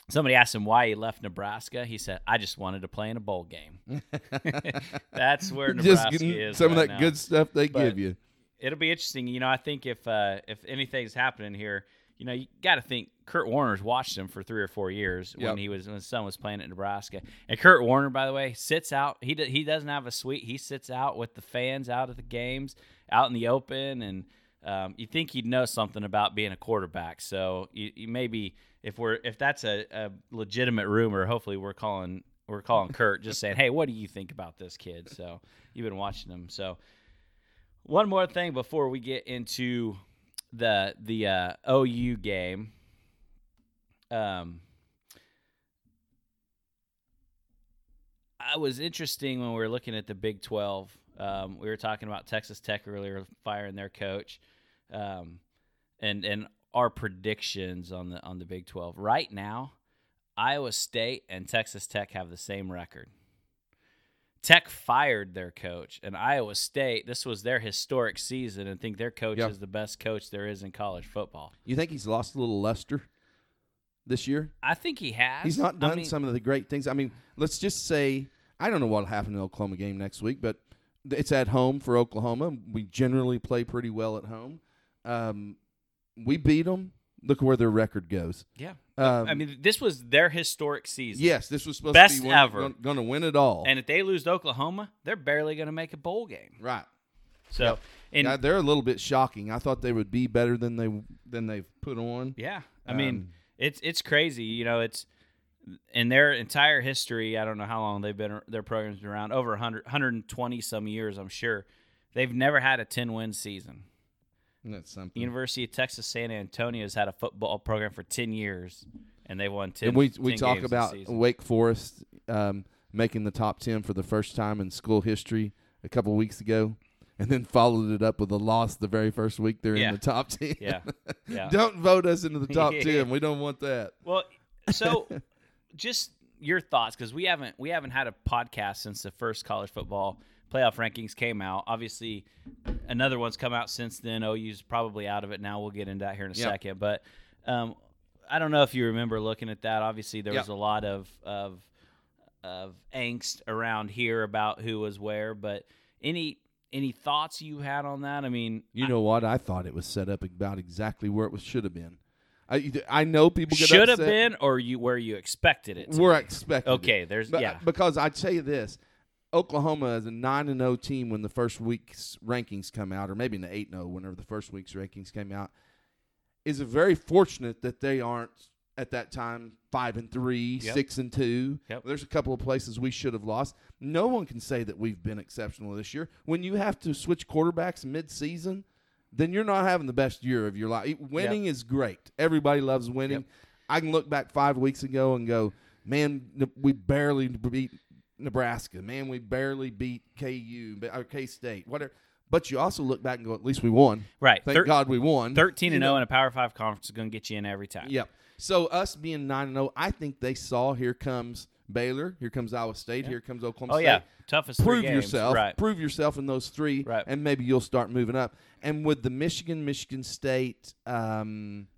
Speaker 2: somebody asked him why he left Nebraska. He said, "I just wanted to play in a bowl game." That's where Nebraska
Speaker 3: Just
Speaker 2: is.
Speaker 3: some of that
Speaker 2: now
Speaker 3: good stuff they
Speaker 2: But-
Speaker 3: give you.
Speaker 2: It'll be interesting. You know, I think if uh, if anything's happening here, you know, you got to think Kurt Warner's watched him for three or four years
Speaker 3: Yep.
Speaker 2: when he was when his son was playing at Nebraska. And Kurt Warner, by the way, sits out. He do, he doesn't have a suite. He sits out with the fans out at the games, out in the open, and um, you think he'd know something about being a quarterback. So you, you maybe if we're if that's a, a legitimate rumor, hopefully we're calling we're calling Kurt just saying, hey, what do you think about this kid? So you've been watching him, so. One more thing before we get into the the uh, OU game. Um, I was interesting when we were looking at the Big Twelve. Um, we were talking about Texas Tech earlier, firing their coach, um, and and our predictions on the on the Big Twelve. Right now, Iowa State and Texas Tech have the same record. Tech fired their coach, and Iowa State. This was their historic season, and think their coach
Speaker 3: Yeah.
Speaker 2: is the best coach there is in college football.
Speaker 3: You think he's lost a little luster this year?
Speaker 2: I think he has.
Speaker 3: He's not
Speaker 2: I
Speaker 3: done
Speaker 2: mean,
Speaker 3: some of the great things. I mean, let's just say I don't know what'll happen in the Oklahoma game next week, but it's at home for Oklahoma. We generally play pretty well at home. Um, we beat them. Look where their record goes.
Speaker 2: Yeah,
Speaker 3: Um,
Speaker 2: I mean, this was their historic season.
Speaker 3: yes, this was supposed
Speaker 2: Best
Speaker 3: to be win,
Speaker 2: ever.
Speaker 3: Going to win it all.
Speaker 2: and if they lose to Oklahoma, they're barely going to make a bowl game.
Speaker 3: right.
Speaker 2: So, and
Speaker 3: Yeah, they're a little bit shocking. I thought they would be better than they than they've put on.
Speaker 2: Yeah, I mean,
Speaker 3: Um,
Speaker 2: it's it's crazy. You know, it's in their entire history. I don't know how long they've been their program's been around over 100, 120 some years. I'm sure they've never had a ten win season.
Speaker 3: That's something.
Speaker 2: University of Texas San Antonio has had a football program for ten years, and they won ten.
Speaker 3: and we we
Speaker 2: 10
Speaker 3: talk about. Wake Forest um, making the top ten for the first time in school history a couple weeks ago, and then followed it up with a loss the very first week they're
Speaker 2: Yeah.
Speaker 3: in the top ten.
Speaker 2: Yeah, yeah.
Speaker 3: don't vote us into the top
Speaker 2: Yeah.
Speaker 3: ten. We don't want that.
Speaker 2: Well, so just your thoughts because we haven't we haven't had a podcast since the first college football playoff rankings came out. Obviously, another one's come out since then. OU's probably out of it now. We'll get into that here in a
Speaker 3: Yep.
Speaker 2: second, but um, I don't know if you remember looking at that. Obviously, there was a lot of of of angst around here about who was where. But any any thoughts you had on that? I mean,
Speaker 3: You know what? I thought it was set up about exactly where it was should have been. I I know people get
Speaker 2: should have been or you where you expected it. To
Speaker 3: We're
Speaker 2: be?
Speaker 3: expecting. it.
Speaker 2: Okay, there's
Speaker 3: But-
Speaker 2: yeah.
Speaker 3: Because I tell you this, Oklahoma is a nine and zero team when the first week's rankings come out, or maybe an eight and zero whenever the first week's rankings came out. Is it very fortunate that they aren't at that time five and three,
Speaker 2: Yep.
Speaker 3: six and two.
Speaker 2: Yep.
Speaker 3: There's a couple of places we should have lost. No one can say that we've been exceptional this year. When you have to switch quarterbacks mid-season, then you're not having the best year of your life. Winning is great. Everybody loves winning.
Speaker 2: Yep.
Speaker 3: I can look back five weeks ago and go, man, we barely beat Nebraska. Man, we barely beat KU, or K State, whatever. But you also look back and go, at least we won.
Speaker 2: Right.
Speaker 3: Thank
Speaker 2: Thir-
Speaker 3: God we won.
Speaker 2: 13 and 0 in a Power 5 conference is going to get you in every time.
Speaker 3: Yep. So us being nine and zero, I think they saw here comes Baylor, here comes Iowa State, here comes Oklahoma
Speaker 2: Oh
Speaker 3: State.
Speaker 2: yeah, toughest
Speaker 3: Prove
Speaker 2: games.
Speaker 3: yourself.
Speaker 2: Right.
Speaker 3: Prove yourself in those three,
Speaker 2: Right.
Speaker 3: and maybe you'll start moving up. And with the Michigan, Michigan State, um,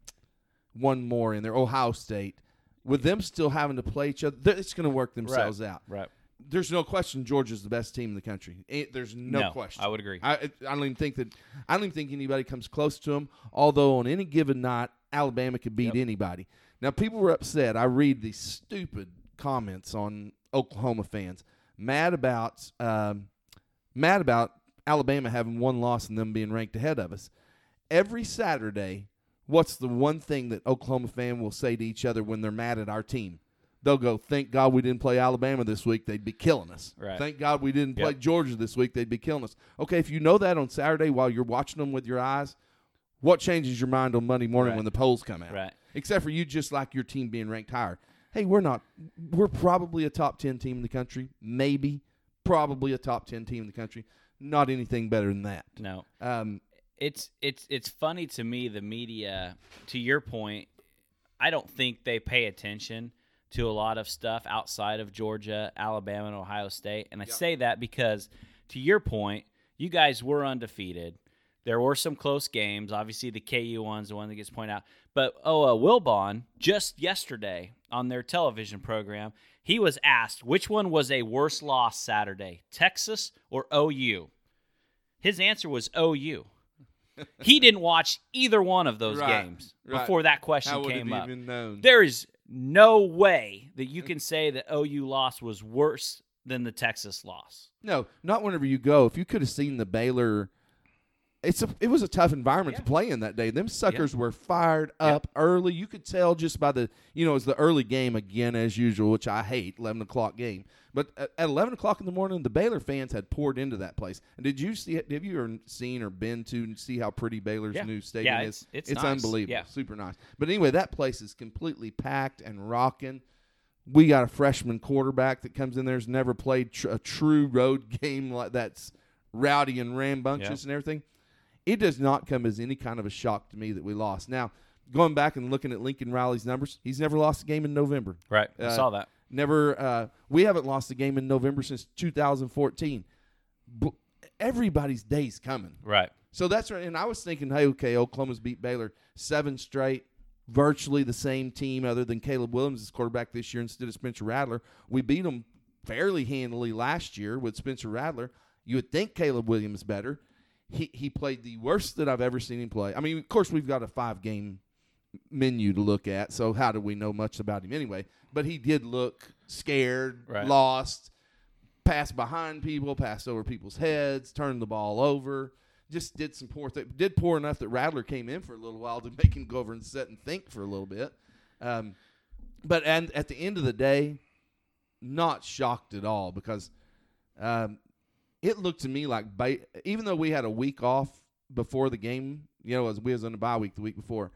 Speaker 3: one more in there, Ohio State, with them still having to play each other, it's going to work themselves out.
Speaker 2: Right.
Speaker 3: There's no question Georgia's the best team in the country. It, there's no,
Speaker 2: No,
Speaker 3: question.
Speaker 2: I would agree.
Speaker 3: I, I don't even think that. I don't even think anybody comes close to them. Although on any given night, Alabama could beat
Speaker 2: Yep.
Speaker 3: anybody. Now people were upset. I read these stupid comments on Oklahoma fans mad about um, mad about Alabama having one loss and them being ranked ahead of us. Every Saturday, what's the one thing that Oklahoma fan will say to each other when they're mad at our team? They'll go, "Thank God we didn't play Alabama this week. They'd be killing us.
Speaker 2: Right.
Speaker 3: Thank God we didn't play
Speaker 2: Yep.
Speaker 3: Georgia this week. They'd be killing us." Okay, if you know that on Saturday while you're watching them with your eyes, what changes your mind on Monday morning
Speaker 2: Right.
Speaker 3: when the polls come out?
Speaker 2: Right.
Speaker 3: Except for you just like your team being ranked higher. Hey, we're not. We're probably a top ten team in the country. Maybe, probably a top ten team in the country. Not anything better than that.
Speaker 2: No.
Speaker 3: Um,
Speaker 2: It's it's it's funny to me the media to your point I don't think they pay attention to a lot of stuff outside of Georgia, Alabama, and Ohio State. And I say that because to your point, you guys were undefeated. There were some close games. Obviously, the KU one's the one that gets pointed out. But oh, uh, Wilbon just yesterday on their television program, he was asked which one was a worse loss Saturday, Texas or OU. His answer was OU. he didn't watch either one of those
Speaker 3: Right,
Speaker 2: games
Speaker 3: right.
Speaker 2: before that question came up. There is no way that you can say that OU loss was worse than the Texas loss.
Speaker 3: No, not whenever you go. If you could have seen the Baylor, it's a it was a tough environment to play in that day. Them suckers were fired up early. You could tell just by the you know it's the early game again as usual, which I hate eleven o'clock game. But at, at eleven o'clock in the morning, the Baylor fans had poured into that place. And did you see? Have you ever seen or been to see how pretty Baylor's
Speaker 2: Yeah.
Speaker 3: new stadium
Speaker 2: Yeah,
Speaker 3: is?
Speaker 2: it's- it's nice.
Speaker 3: unbelievable,
Speaker 2: Yeah.
Speaker 3: super nice. But anyway, that place is completely packed and rocking. We got a freshman quarterback that comes in there's never played tr- a true road game like that's rowdy and rambunctious and everything. It does not come as any kind of a shock to me that we lost. Now, going back and looking at Lincoln Riley's numbers, he's never lost a game in November.
Speaker 2: Right. I
Speaker 3: Uh,
Speaker 2: saw that.
Speaker 3: Never. Uh, we haven't lost a game in November since 2014. But everybody's day's coming.
Speaker 2: Right.
Speaker 3: So that's right. And I was thinking, hey, okay, Oklahoma's beat Baylor seven straight, virtually the same team, other than Caleb Williams is quarterback this year instead of Spencer Rattler. We beat them fairly handily last year with Spencer Rattler. You would think Caleb Williams better. He he played the worst that I've ever seen him play. I mean, of course, we've got a five game menu to look at, so how do we know much about him anyway? But he did look scared,
Speaker 2: Right.
Speaker 3: lost, passed behind people, passed over people's heads, turned the ball over. Just did some poor things. Did poor enough that Rattler came in for a little while to make him go over and sit and think for a little bit. Um, but and at the end of the day, not shocked at all because um, it looked to me like ba- even though we had a week off before the game, you know, as we was on a bye week the week before,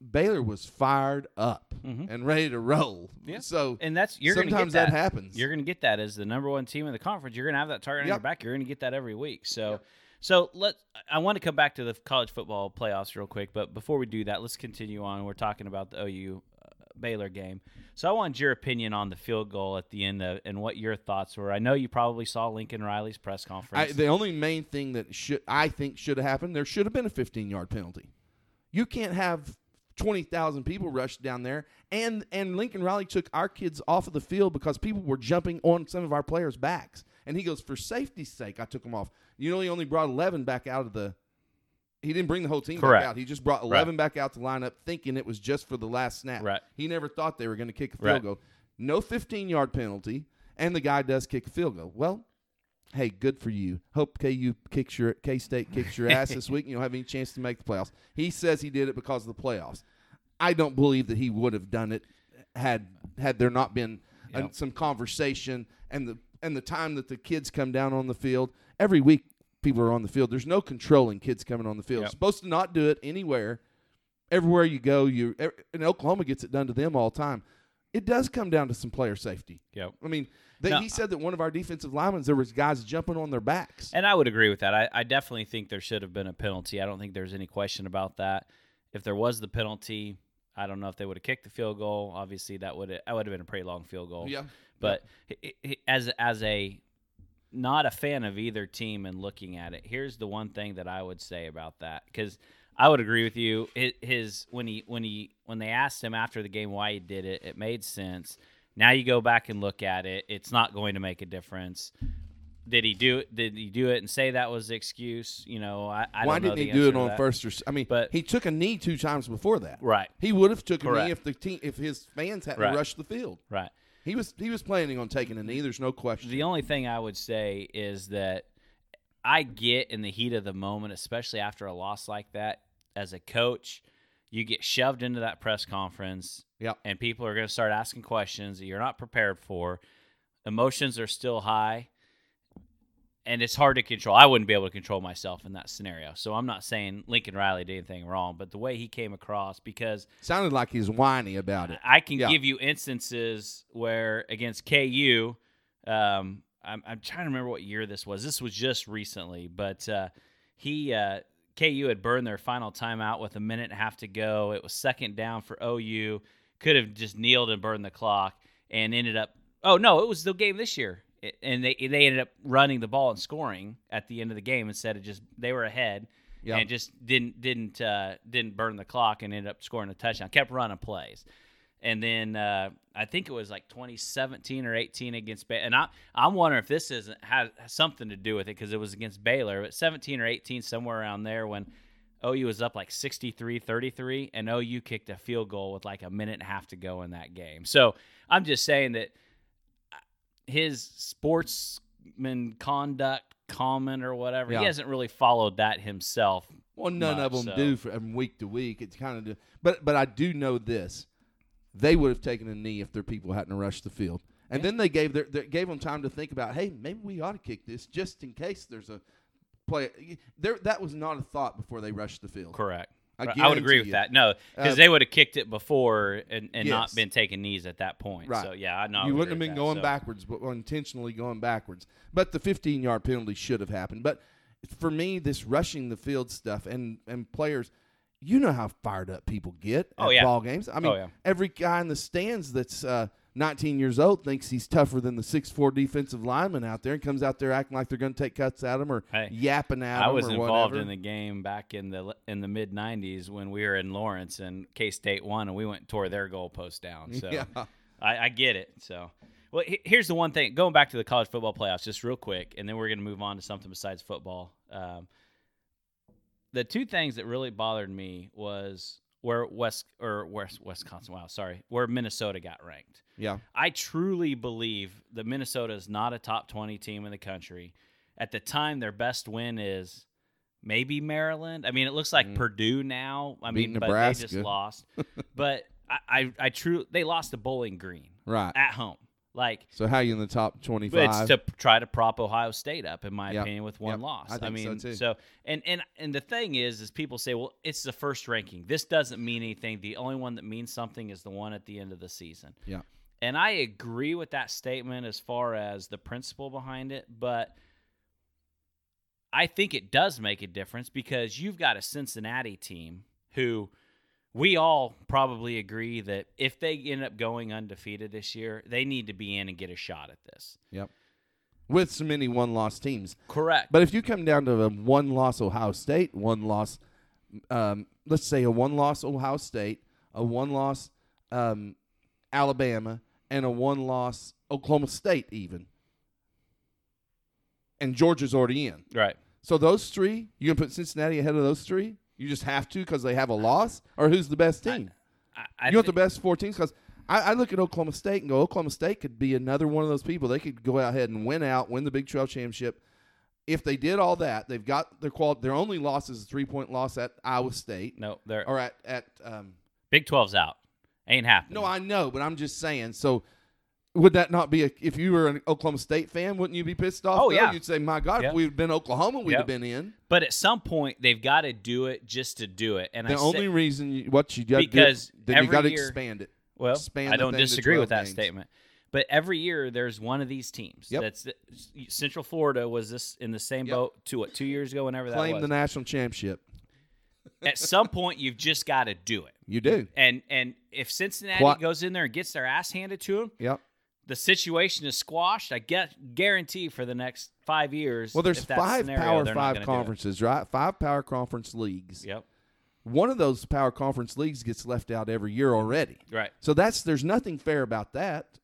Speaker 3: Baylor was fired up and ready to roll.
Speaker 2: Mm-hmm. Yeah.
Speaker 3: So
Speaker 2: And that's you're
Speaker 3: sometimes
Speaker 2: get that.
Speaker 3: happens.
Speaker 2: You're going to get that as the number one team in the conference. You're going to have that target on your back. You're going to get that every week. So, so let I want to come back to the college football playoffs real quick, but before we do that, let's continue on. We're talking about the OU uh, Baylor game. So I want your opinion on the field goal at the end of, and what your thoughts were. I know you probably saw Lincoln Riley's press
Speaker 3: I,
Speaker 2: conference.
Speaker 3: the only main thing that should I think should have happened, there should have been a 15 yard penalty. You can't have twenty thousand people rushed down there, and and Lincoln Riley took our kids off of the field because people were jumping on some of our players' backs. And he goes, for safety's sake, I took them off. You know, he only brought eleven back out of the. He didn't bring the whole team
Speaker 2: Correct.
Speaker 3: back out. He just brought eleven back out to line up, thinking it was just for the last snap.
Speaker 2: Right.
Speaker 3: He never thought they were going to kick a field
Speaker 2: Right.
Speaker 3: goal. No fifteen yard penalty, and the guy does kick a field goal. Well, hey, good for you. Hope KU kicks your K State kicks your ass this week. and You don't have any chance to make the playoffs. He says he did it because of the playoffs. I don't believe that he would have done it had had there not been
Speaker 2: Yep.
Speaker 3: some conversation and the and the time that the kids come down on the field every week. People are on the field. There's no controlling kids coming on the field.
Speaker 2: Yep.
Speaker 3: Supposed to not do it anywhere. Everywhere you go, you er- and Oklahoma gets it done to them all the time. It does come down to some player safety.
Speaker 2: Yep.
Speaker 3: I mean,
Speaker 2: No,
Speaker 3: he said that one of our defensive linemen, there was guys jumping on their backs.
Speaker 2: And I would agree with that. I, I definitely think there should have been a penalty. I don't think there's any question about that. If there was the penalty, I don't know if they would have kicked the field goal. Obviously, that would that would have been a pretty long field goal.
Speaker 3: Yeah.
Speaker 2: But h- h- as as a not a fan of either team and looking at it, here's the one thing that I would say about that because I would agree with you. His when he when he when they asked him after the game why he did it, it made sense. Now you go back and look at it; it's not going to make a difference. Did he do it? Did he do it and say that was the excuse? You know, I, I
Speaker 3: Why
Speaker 2: don't know
Speaker 3: didn't he do it on first or? I mean,
Speaker 2: But-
Speaker 3: he took a knee two times before that.
Speaker 2: Right,
Speaker 3: He would have took a knee if the team if his fans hadn't
Speaker 2: Right.
Speaker 3: rushed the field.
Speaker 2: right.
Speaker 3: He was he was planning on taking a knee. There's no question.
Speaker 2: The only thing I would say is that I get in the heat of the moment, especially after a loss like that, as a coach, you get shoved into that press conference
Speaker 3: yeah.
Speaker 2: and people are going to start asking questions that you're not prepared for. Emotions are still high and it's hard to control. I wouldn't be able to control myself in that scenario. So I'm not saying Lincoln Riley did anything wrong, but the way he came across because
Speaker 3: Sounded like he's whiny about it.
Speaker 2: I can
Speaker 3: Yeah.
Speaker 2: give you instances where against KU, um, I'm, I'm trying to remember what year this was. This was just recently, but uh, he uh, KU had burned their final timeout with a minute and a half to go. It was second down for OU. Could have just kneeled and burned the clock, and ended up. Oh no, it was the game this year, and they they ended up running the ball and scoring at the end of the game instead of just they were ahead
Speaker 3: Yeah.
Speaker 2: and just didn't didn't uh, didn't burn the clock and ended up scoring a touchdown. Kept running plays, and then uh, I think it was like 2017 or 18 against Baylor. And I I'm wondering if this isn't has, has something to do with it because it was against Baylor, but 17 or 18 somewhere around there when. OU was up like 63-33 and OU kicked a field goal with like a minute and a half to go in that game. So, I'm just saying that uh, his sportsman conduct comment or whatever,
Speaker 3: Yeah.
Speaker 2: he hasn't really followed that himself
Speaker 3: Well, none of them
Speaker 2: so-
Speaker 3: do from week to week. It's kind of, do, but but I do know this: they would have taken a knee if their people hadn't rushed the field, and then they gave their, their gave them time to think about, hey, maybe we ought to kick this just in case there's a play. There, that was not a thought before they rushed the field.
Speaker 2: Correct.
Speaker 3: I.
Speaker 2: I, would agree with
Speaker 3: you.
Speaker 2: that. No, because
Speaker 3: Uh,
Speaker 2: they would have kicked it before and, and
Speaker 3: Yes.
Speaker 2: not been taking knees at that point.
Speaker 3: Right.
Speaker 2: So yeah, I know.
Speaker 3: You
Speaker 2: would
Speaker 3: wouldn't have been
Speaker 2: that.
Speaker 3: going
Speaker 2: So-
Speaker 3: backwards, but intentionally going backwards. But the 15 yard penalty should have happened. But for me, this rushing the field stuff and and players, you know how fired up people get
Speaker 2: Oh,
Speaker 3: at
Speaker 2: yeah.
Speaker 3: ball games. I mean,
Speaker 2: Oh, yeah.
Speaker 3: every guy in the stands that's uh, 19 years old thinks he's tougher than the 6'4 defensive lineman out there and comes out there acting like they're going to take cuts at him or
Speaker 2: Hey,
Speaker 3: yapping at
Speaker 2: I
Speaker 3: him
Speaker 2: I
Speaker 3: was
Speaker 2: involved
Speaker 3: whatever.
Speaker 2: in the game back in the in the mid '90s when we were in Lawrence and K State won, and we went and tore their goalpost down. So
Speaker 3: Yeah.
Speaker 2: I, I get it. So, well, he- here's the one thing. Going back to the college football playoffs, just real quick, and then we're going to move on to something besides football. Um, the two things that really bothered me was where West or West Wisconsin. Wow, sorry, where Minnesota got ranked.
Speaker 3: Yeah.
Speaker 2: I truly believe that Minnesota is not a top 20 team in the country. At the time, their best win is maybe Maryland. I mean, it looks like
Speaker 3: Mhm.
Speaker 2: Purdue now. I
Speaker 3: Beat
Speaker 2: mean, but they just lost. but I, I, I true they lost to Bowling Green
Speaker 3: Right.
Speaker 2: at home. Like,
Speaker 3: So how you in the top
Speaker 2: but
Speaker 3: 25?
Speaker 2: it's to try to prop Ohio State up, in my
Speaker 3: Yep.
Speaker 2: opinion, with one
Speaker 3: Yep.
Speaker 2: loss.
Speaker 3: I think so,
Speaker 2: mean,
Speaker 3: too.
Speaker 2: and and and the thing is, is people say, well, it's the first ranking. This doesn't mean anything. The only one that means something is the one at the end of the season.
Speaker 3: Yeah.
Speaker 2: And I agree with that statement as far as the principle behind it, but I think it does make a difference because you've got a Cincinnati team who we all probably agree that if they end up going undefeated this year, they need to be in and get a shot at this.
Speaker 3: Yep. With so many one loss teams.
Speaker 2: Correct.
Speaker 3: But if you come down to a one loss Ohio State, one loss, um, let's say a one loss Ohio State, a one loss um, Alabama, and a one loss Oklahoma State, even. And Georgia's already in.
Speaker 2: Right.
Speaker 3: So those three, you can put Cincinnati ahead of those three? You just have to because they have a loss? Or who's the best team?
Speaker 2: I, I
Speaker 3: you want the best four teams? Because I, I look at Oklahoma State and go, Oklahoma State could be another one of those people. They could go out ahead and win out, win the Big 12 championship. If they did all that, they've got their qual. Their only loss is a three point loss at Iowa State
Speaker 2: No, they're
Speaker 3: or at at. Um,
Speaker 2: Big 12's out. Ain't happening.
Speaker 3: no, I know, but I'm just saying. So, would that not be a? If you were an Oklahoma State fan, wouldn't you be pissed off?
Speaker 2: Oh,
Speaker 3: though?
Speaker 2: yeah.
Speaker 3: you'd say, "My God, if we'd been Oklahoma, we'd
Speaker 2: Yep.
Speaker 3: have been in."
Speaker 2: But at some point, they've got to do it just to do it. And
Speaker 3: The
Speaker 2: I
Speaker 3: only
Speaker 2: say,
Speaker 3: reason you, what you got
Speaker 2: Because do,
Speaker 3: then you got to expand it.
Speaker 2: well,
Speaker 3: expand
Speaker 2: I don't disagree with that
Speaker 3: games.
Speaker 2: statement. But every year, there's one of these teams.
Speaker 3: Yep.
Speaker 2: That's Central Florida was this in the same
Speaker 3: Yep.
Speaker 2: boat two what two years ago, whenever that
Speaker 3: Claim
Speaker 2: was.
Speaker 3: the national championship.
Speaker 2: At some point, you've just got to do it.
Speaker 3: You do.
Speaker 2: And and if Cincinnati
Speaker 3: What-
Speaker 2: goes in there and gets their ass handed to them,
Speaker 3: Yep.
Speaker 2: the situation is squashed. I get guarantee for the next five years.
Speaker 3: Well, there's five
Speaker 2: scenario,
Speaker 3: Power Five
Speaker 2: gonna do it.
Speaker 3: conferences, right? Five Power Conference leagues.
Speaker 2: Yep.
Speaker 3: One of those Power Conference leagues gets left out every year already.
Speaker 2: Right.
Speaker 3: So that's there's nothing fair about that.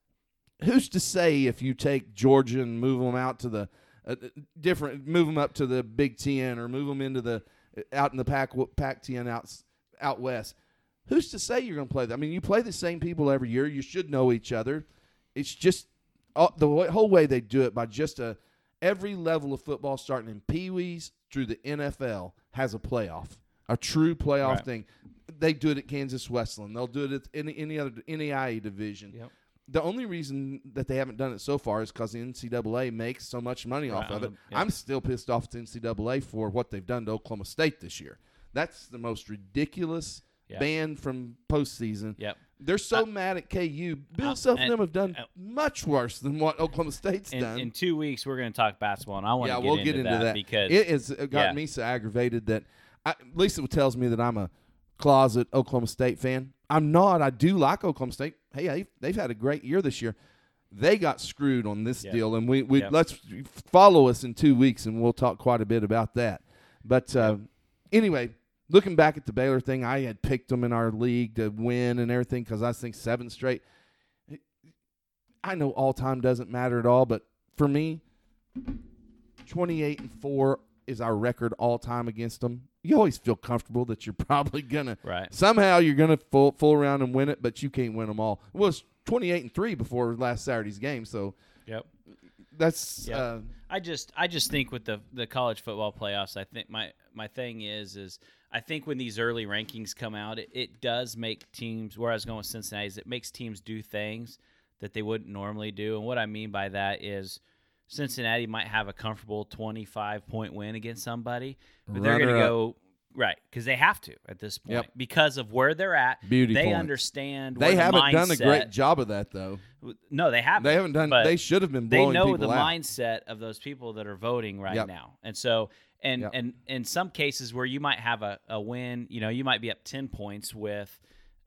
Speaker 3: Who's to say if you take Georgia and move them out to the uh, different, move them up to the Big Ten or move them into the uh, out in the Pac Pac Ten out out west? Who's to say you're going to play that? I mean, you play the same people every year. You should know each other. It's just uh, the whole way they do it by just a every level of football, starting in Pee Wees through the NFL, has a playoff, a true playoff
Speaker 2: Right.
Speaker 3: thing. They do it at Kansas Wesleyan. They'll do it at any any other NAIA division.
Speaker 2: Yep.
Speaker 3: The only reason that they haven't done it so far is because the NCAA makes so much money off of it.
Speaker 2: yeah.
Speaker 3: I'm still pissed off at the NCAA for what they've done to Oklahoma State this year. That's the most ridiculous
Speaker 2: Yeah.
Speaker 3: ban from postseason.
Speaker 2: Yep.
Speaker 3: They're so mad at KU. Bill
Speaker 2: Uh,
Speaker 3: Self and them have done
Speaker 2: uh,
Speaker 3: much worse than what Oklahoma State's
Speaker 2: In,
Speaker 3: done.
Speaker 2: in two weeks, we're going to talk basketball, and I want
Speaker 3: yeah,
Speaker 2: to get,
Speaker 3: we'll
Speaker 2: into,
Speaker 3: get into that,
Speaker 2: because
Speaker 3: it has gotten
Speaker 2: yeah.
Speaker 3: me so aggravated that I, Lisa tells me that I'm a closet Oklahoma State fan. I'm not. I do like Oklahoma State. Hey, they've, they've had a great year this year. They got screwed on this
Speaker 2: Yep.
Speaker 3: deal, and we, we
Speaker 2: Yep.
Speaker 3: let's follow us in two weeks, and we'll talk quite a bit about that. But uh, anyway, looking back at the Baylor thing, I had picked them in our league to win and everything because I think seven straight. I know all time doesn't matter at all, but for me, 28 and 4 is our record all time against them. You always feel comfortable that you're probably to
Speaker 2: right.
Speaker 3: somehow you're to fool, full around and win it, but you can't win them all. It was 28 and 3 before last Saturday's game, so
Speaker 2: Yep.
Speaker 3: that's
Speaker 2: Yep.
Speaker 3: uh,
Speaker 2: I just I just think with the the college football playoffs, I think my my thing is is I think when these early rankings come out, it, it does make teams. Where I was going with Cincinnati is it makes teams do things that they wouldn't normally do, and what I mean by that is. Cincinnati might have a comfortable 25 point win against somebody, but they're going to go right because they have to at this point
Speaker 3: Yep.
Speaker 2: because of where they're at.
Speaker 3: Beauty
Speaker 2: they
Speaker 3: points.
Speaker 2: understand.
Speaker 3: they
Speaker 2: the
Speaker 3: haven't done a great job of that though.
Speaker 2: No, they haven't.
Speaker 3: They haven't done they should have been
Speaker 2: they know the
Speaker 3: out.
Speaker 2: mindset of those people that are voting right
Speaker 3: Yep.
Speaker 2: now and so and
Speaker 3: Yep.
Speaker 2: and in some cases where you might have a, a win you know you might be up 10 points with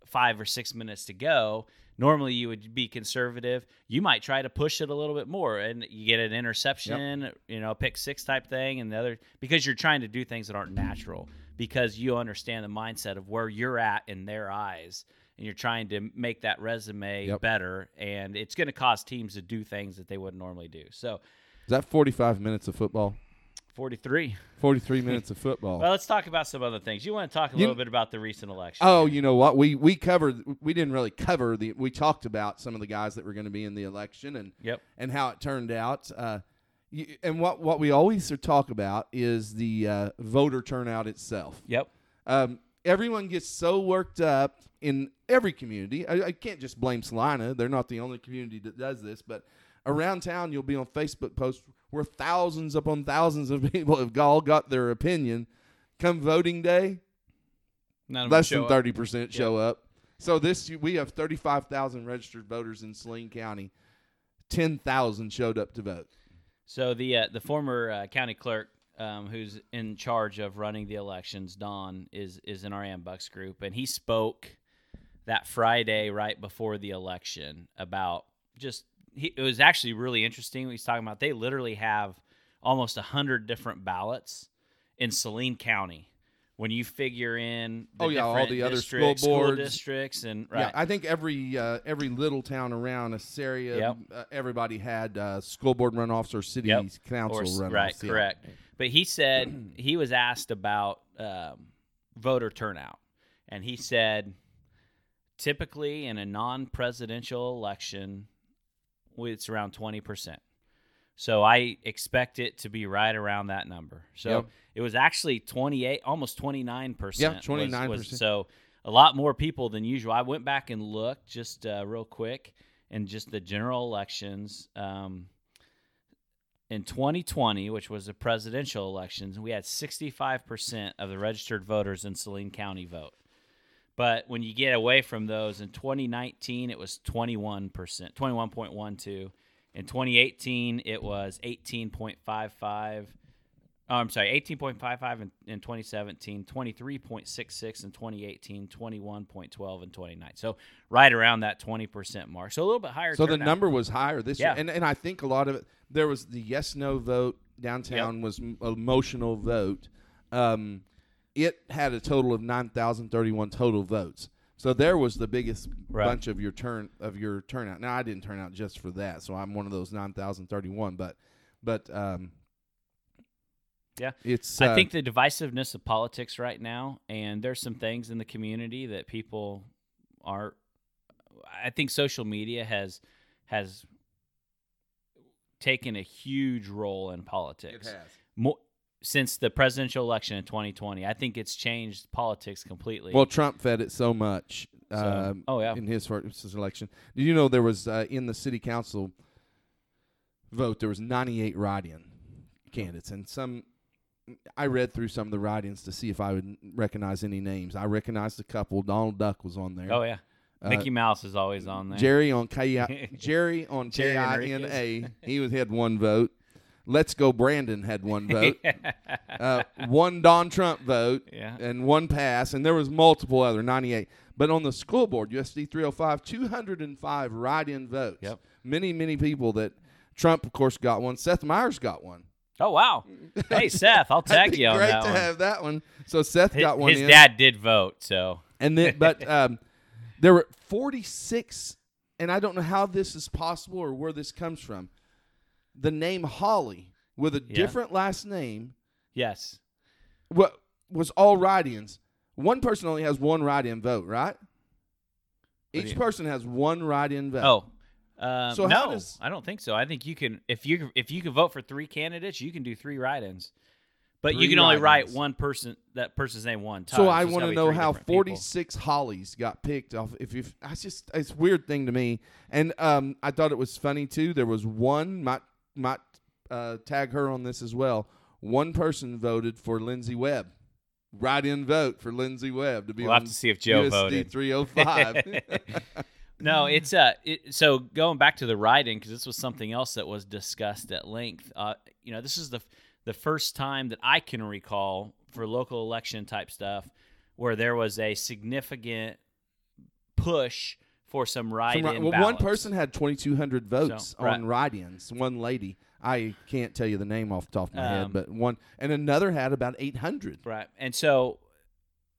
Speaker 2: five or six minutes to go normally you would be conservative you might try to push it a little bit more and you get an interception you know pick six type thing and the other because you're trying to do things that aren't natural because you understand the mindset of where you're at in their eyes and you're trying to make that resume
Speaker 3: Yep.
Speaker 2: better and it's going to cause teams to do things that they wouldn't normally do so
Speaker 3: Is that 45 minutes of football?
Speaker 2: 43
Speaker 3: 43 minutes of football.
Speaker 2: well let's talk about some other things you want to talk a
Speaker 3: You-
Speaker 2: little bit about the recent election
Speaker 3: Oh, you know what? We we covered. We didn't really cover the. We talked about some of the guys that were going to be in the election and
Speaker 2: yep
Speaker 3: and how it turned out. Uh, you, and what what we always talk about is the uh, voter turnout itself.
Speaker 2: yep
Speaker 3: Um, everyone gets so worked up in every community. I, I can't just blame Salina; they're not the only community that does this. But around town, you'll be on Facebook posts where thousands upon thousands of people have all got their opinion. Come voting day, less than thirty percent show up. So this we have thirty five thousand registered voters in Saline County. Ten thousand showed up to vote.
Speaker 2: So the uh, the former uh, county clerk, um, who's in charge of running the elections, Don, is is in our Ambucks group, and he spoke that Friday right before the election about just. He, it was actually really interesting. What he's talking about. They literally have almost a hundred different ballots in Saline County, when you figure in the
Speaker 3: Oh, yeah, all the other school boards.
Speaker 2: districts, and right,
Speaker 3: Yeah, I think every uh, every little town around Assaria,
Speaker 2: Yep.
Speaker 3: uh, everybody had uh, school board runoffs or city
Speaker 2: Yep.
Speaker 3: council
Speaker 2: Or
Speaker 3: runoffs.
Speaker 2: right,
Speaker 3: yeah.
Speaker 2: correct. But he said he was asked about um, voter turnout, and he said typically in a non-presidential election, it's around twenty percent. So I expect it to be right around that number. So
Speaker 3: Yep.
Speaker 2: it was actually twenty eight, almost twenty nine percent.
Speaker 3: Yeah, 29%.
Speaker 2: So a lot more people than usual. I went back and looked just uh, real quick, and just the general elections. Um, in 2020, which was the presidential elections, we had 65% of the registered voters in Saline County vote. But when you get away from those, in 2019, it was 21%, 21.12. In 2018, it was 18.55. Oh, I'm sorry, 18.55 in, in 2017, 23.66 in 2018, 21.12 in 2019. So right around that 20% mark. So a little bit higher.
Speaker 3: So the number was higher this
Speaker 2: Yeah.
Speaker 3: year, and and I think a lot of it. There was the yes no vote downtown was m- emotional vote. Um, it had a total of nine thousand thirty one total votes. So there was the biggest
Speaker 2: Right.
Speaker 3: bunch of your turn of your turnout. Now I didn't turn out just for that, so I'm one of those nine thousand thirty one. But but um,
Speaker 2: Yeah.
Speaker 3: it's
Speaker 2: I
Speaker 3: uh,
Speaker 2: think the divisiveness of politics right now, and there's some things in the community that people are. I think social media has has taken a huge role in politics.
Speaker 3: it has.
Speaker 2: More, since the presidential election in 2020, I think it's changed politics completely.
Speaker 3: Well, Trump fed it so much.
Speaker 2: So-
Speaker 3: um,
Speaker 2: oh, yeah.
Speaker 3: in his first election. Did you know there was uh, in the city council vote there was 98 write-in candidates, and some. I read through some of the write-ins to see if I would recognize any names. I recognized a couple. Donald Duck was on there.
Speaker 2: oh yeah,
Speaker 3: Uh,
Speaker 2: Mickey Mouse is always on there.
Speaker 3: Jerry on K Jerry on K
Speaker 2: Jerry
Speaker 3: I N A. He was had one vote. Let's go Brandon had one vote. uh, one Don Trump vote
Speaker 2: Yeah.
Speaker 3: and one pass, and there was multiple other 98. But on the school board, USD 305, 205 write-in votes.
Speaker 2: Yep.
Speaker 3: Many, many people that Trump, of course, got one. Seth Meyers got one.
Speaker 2: oh wow. Hey Seth, I'll tag you on
Speaker 3: great
Speaker 2: that
Speaker 3: to
Speaker 2: one.
Speaker 3: have that one. So Seth
Speaker 2: His,
Speaker 3: got one
Speaker 2: his
Speaker 3: in.
Speaker 2: dad did vote, so
Speaker 3: And then, but um, there were 46, and I don't know how this is possible or where this comes from. The name Holly with a
Speaker 2: Yeah.
Speaker 3: different last name
Speaker 2: yes.
Speaker 3: what was all write-ins. One person only has one write-in vote, right? Each person has one write-in vote.
Speaker 2: Oh. Um,
Speaker 3: So
Speaker 2: no,
Speaker 3: does-
Speaker 2: I don't think so. I think you can if you if you can vote for three candidates, you can do three write-ins, but you can only write one person that person's name one time.
Speaker 3: So I want
Speaker 2: gotta
Speaker 3: know how
Speaker 2: people.
Speaker 3: 46 Hollies got picked off. If you, that's just it's a weird thing to me. And um, I thought it was funny too. There was one might might uh, tag her on this as well. One person voted for Lindsey Webb. Write-in vote for Lindsey Webb to be
Speaker 2: We'll have to see if Joe
Speaker 3: USD
Speaker 2: voted.
Speaker 3: 305.
Speaker 2: No, it's uh, it, so going back to the writing because this was something else that was discussed at length. Uh, you know, this is the the first time that I can recall for local election type stuff where there was a significant push for some
Speaker 3: Some
Speaker 2: write-in.
Speaker 3: ri- well, one person had 2,200 votes
Speaker 2: So, right.
Speaker 3: on write-ins. One lady, I can't tell you the name off the top of my head,
Speaker 2: Um,
Speaker 3: but one, and another had about 800.
Speaker 2: Right. And so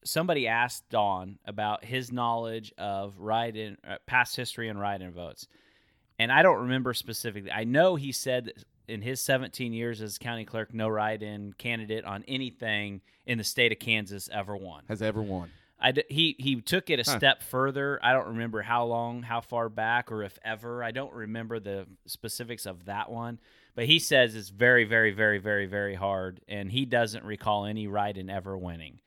Speaker 2: somebody asked Don about his knowledge of write-in, uh, past history and write-in votes. And I don't remember specifically. I know he said that in his 17 years as county clerk, no write-in candidate on anything in the state of Kansas ever won.
Speaker 3: Has ever won.
Speaker 2: I d- he he took it a
Speaker 3: Huh.
Speaker 2: step further. I don't remember how long, how far back, or if ever. I don't remember the specifics of that one. But he says it's very, very, very, very, very hard, and he doesn't recall any write-in ever winning.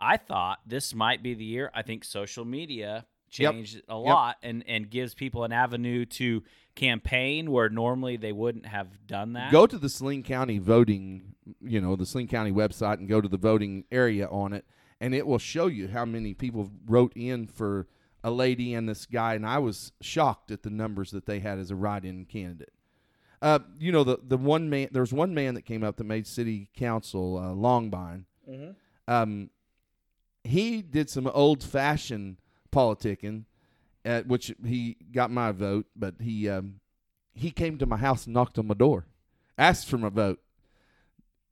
Speaker 2: I thought this might be the year. I think social media changed it a lot and and gives people an avenue to campaign where normally they wouldn't have done that.
Speaker 3: Go to the Saline County voting, you know, the Saline County website and go to the voting area on it, and it will show you how many people wrote in for a lady and this guy. And I was shocked at the numbers that they had as a write-in candidate. Uh, you know, the the one man, there was one man that came up that made city council, uh, Longbine. Um, he did some old-fashioned politicking, at which he got my vote, but he um, he came to my house and knocked on my door, asked for my vote.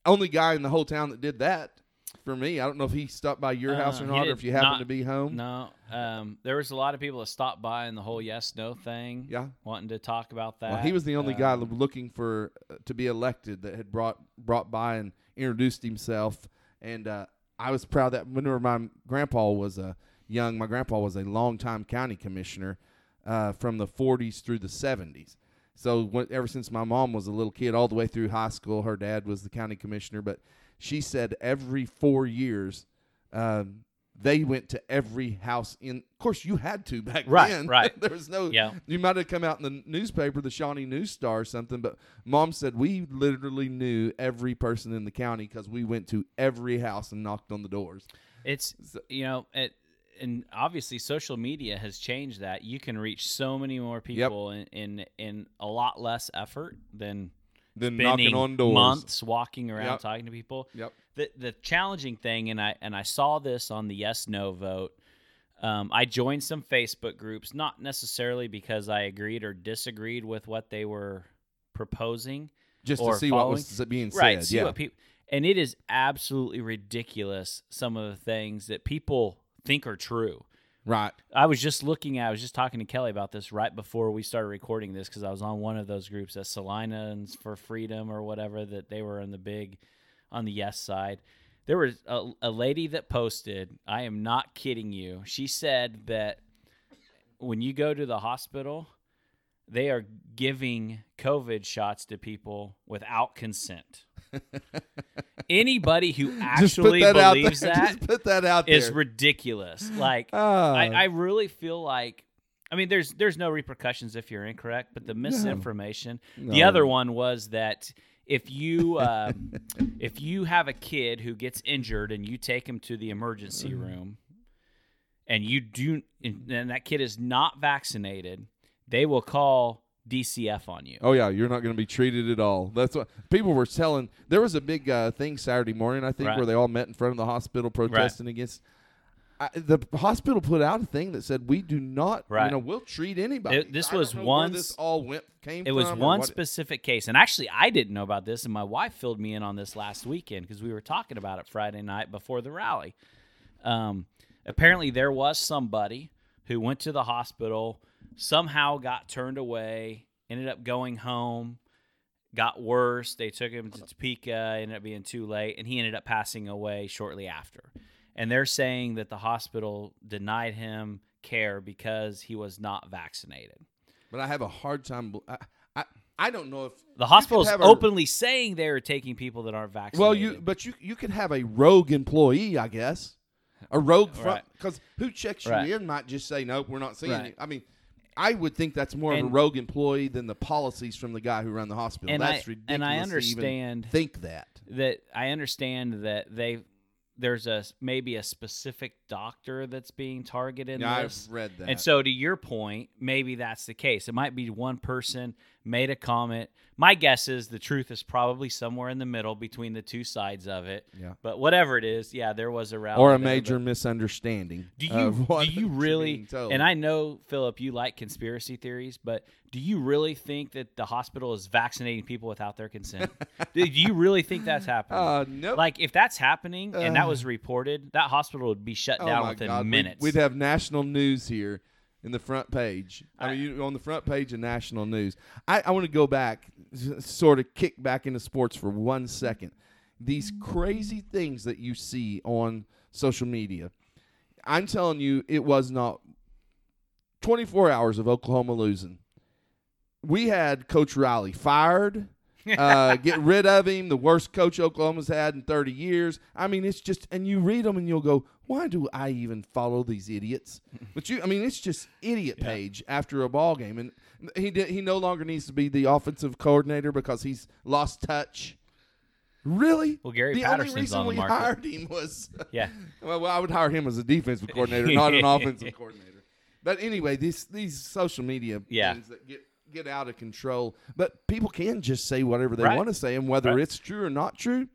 Speaker 3: Only guy in the whole town that did that. For me. I don't know if he stopped by your house
Speaker 2: Uh,
Speaker 3: or not, or if you happen
Speaker 2: not-
Speaker 3: to be home.
Speaker 2: No, um, there was a lot of people that stopped by in the whole yes no thing.
Speaker 3: Yeah.
Speaker 2: wanting to talk about that.
Speaker 3: Well, he was the only guy
Speaker 2: Um,
Speaker 3: looking for uh, to be elected that had brought brought by and introduced himself. And uh, I was proud that whenever my grandpa was a young, my grandpa was a longtime county commissioner uh, from the 40s through the 70s. So when, ever since my mom was a little kid, all the way through high school, her dad was the county commissioner. But she said every four years. Um, they went to every house in. Of course, you had to back
Speaker 2: Right,
Speaker 3: then.
Speaker 2: right.
Speaker 3: there was no.
Speaker 2: Yeah.
Speaker 3: You might have come out in the newspaper, the Shawnee News Star or something, but mom said we literally knew every person in the county because we went to every house and knocked on the doors.
Speaker 2: It's you know it, and obviously social media has changed that. You can reach so many more people in, in in a lot less effort than
Speaker 3: Then knocking on doors.
Speaker 2: months walking around
Speaker 3: Yep.
Speaker 2: talking to people.
Speaker 3: Yep.
Speaker 2: The the challenging thing, and I and I saw this on the yes no vote. Um, I joined some Facebook groups, not necessarily because I agreed or disagreed with what they were proposing,
Speaker 3: Just to see what was being
Speaker 2: right?
Speaker 3: said.
Speaker 2: See
Speaker 3: yeah.
Speaker 2: people, and it is absolutely ridiculous. Some of the things that people think are true.
Speaker 3: Right.
Speaker 2: I was just looking at, I was just talking to Kelly about this right before we started recording this because I was on one of those groups at Salina's for Freedom or whatever that they were in the big, on the yes side. There was a, a lady that posted, I am not kidding you. She said that when you go to the hospital, they are giving COVID shots to people without consent. Anybody who actually
Speaker 3: that
Speaker 2: believes that
Speaker 3: put that out
Speaker 2: is ridiculous. Like. I, I really feel like I mean there's there's no repercussions if you're incorrect, but the misinformation. The
Speaker 3: No.
Speaker 2: other one was that if you uh, if you have a kid who gets injured and you take him to the emergency
Speaker 3: Mm-hmm.
Speaker 2: room and you do and that kid is not vaccinated, they will call DCF on you.
Speaker 3: Oh yeah, you're not going to be treated at all. That's what people were telling. There was a big uh, thing Saturday morning, I think,
Speaker 2: Right.
Speaker 3: where they all met in front of the hospital protesting against. I, the hospital put out a thing that said we do not,
Speaker 2: Right.
Speaker 3: you know, we'll treat anybody.
Speaker 2: It- this
Speaker 3: I
Speaker 2: was one
Speaker 3: This all went came.
Speaker 2: It was one specific case, and actually, I didn't know about this, and my wife filled me in on this last weekend because we were talking about it Friday night before the rally. Um, apparently, there was somebody who went to the hospital, somehow got turned away, ended up going home, got worse. They took him to Topeka, ended up being too late, and he ended up passing away shortly after. And they're saying that the hospital denied him care because he was not vaccinated.
Speaker 3: But I have a hard time. I, I, I don't know if
Speaker 2: The hospital's
Speaker 3: a-
Speaker 2: openly saying they're taking people that aren't vaccinated.
Speaker 3: Well, you but you you could have a rogue employee, I guess. A rogue front
Speaker 2: Right.
Speaker 3: because who checks you
Speaker 2: Right.
Speaker 3: in might just say nope, we're not seeing
Speaker 2: Right.
Speaker 3: you. I mean, I would think that's more of a rogue employee than the policies from the guy who run the hospital.
Speaker 2: And
Speaker 3: that's
Speaker 2: I-
Speaker 3: ridiculous.
Speaker 2: and I understand-
Speaker 3: think that.
Speaker 2: that I understand that they there's a maybe a specific doctor that's being targeted
Speaker 3: Yeah. I've read that.
Speaker 2: And so, to your point, maybe that's the case. It might be one person made a comment. My guess is the truth is probably somewhere in the middle between the two sides of it.
Speaker 3: Yeah.
Speaker 2: But whatever it is, yeah, there was a rally
Speaker 3: or a
Speaker 2: there,
Speaker 3: major misunderstanding.
Speaker 2: Do you do you really? And I know Philip, you like conspiracy theories, but do you really think that the hospital is vaccinating people without their consent? do you really think that's happening?
Speaker 3: uh, nope.
Speaker 2: Like if that's happening and that
Speaker 3: Uh.
Speaker 2: was reported, that hospital would be shut
Speaker 3: oh
Speaker 2: down
Speaker 3: my
Speaker 2: within
Speaker 3: God, we'd-
Speaker 2: minutes.
Speaker 3: We'd, have national news here in the front page. I mean, you, on the front page of national news. I, I want to go back, sort of kick back into sports for one second. These crazy things that you see on social media. I'm telling you, it was not 24 hours of Oklahoma losing. We had Coach Riley fired. uh, get rid of him. The worst coach Oklahoma's had in 30 years. I mean, it's just, and you read them and you'll go, why do I even follow these idiots? But you, I mean, it's just idiot page after a ball game, and he did, he no longer needs to be the offensive coordinator because he's lost touch. Really?
Speaker 2: Well, Gary
Speaker 3: the
Speaker 2: Patterson's
Speaker 3: only reason
Speaker 2: on the
Speaker 3: we
Speaker 2: market.
Speaker 3: hired him was
Speaker 2: yeah.
Speaker 3: well, well, I would hire him as a defensive coordinator, not an offensive coordinator. But anyway, these these social media
Speaker 2: Yeah.
Speaker 3: things that get get out of control. But people can just say whatever they
Speaker 2: Right.
Speaker 3: want to say, and whether
Speaker 2: Right.
Speaker 3: it's true or not true.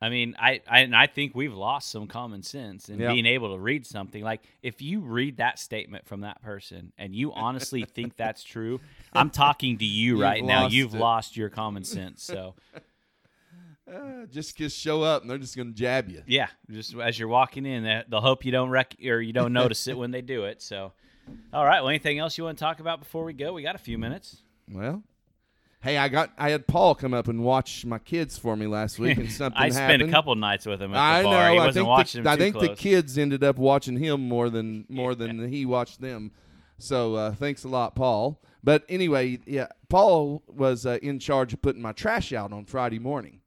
Speaker 2: I mean, I, I and I think we've lost some common sense in
Speaker 3: Yeah.
Speaker 2: being able to read something. Like if you read that statement from that person and you honestly think that's true, I'm talking to you
Speaker 3: You've
Speaker 2: right now. You've
Speaker 3: it.
Speaker 2: lost your common sense. So
Speaker 3: Uh, just just show up and they're just gonna jab you.
Speaker 2: Yeah, just as you're walking in, they- they'll hope you don't rec- or you don't notice it when they do it. So, all right. Well, anything else you want to talk about before we go? We got a few minutes.
Speaker 3: Well, hey, I got I had Paul come up and watch my kids for me last week, and something
Speaker 2: I spent a couple nights with him at the
Speaker 3: I know.
Speaker 2: He
Speaker 3: I
Speaker 2: wasn't
Speaker 3: think
Speaker 2: watching
Speaker 3: the,
Speaker 2: him
Speaker 3: I think the kids ended up watching him more than more than he watched them. So uh, thanks a lot, Paul. But anyway, yeah, Paul was uh, in charge of putting my trash out on Friday morning,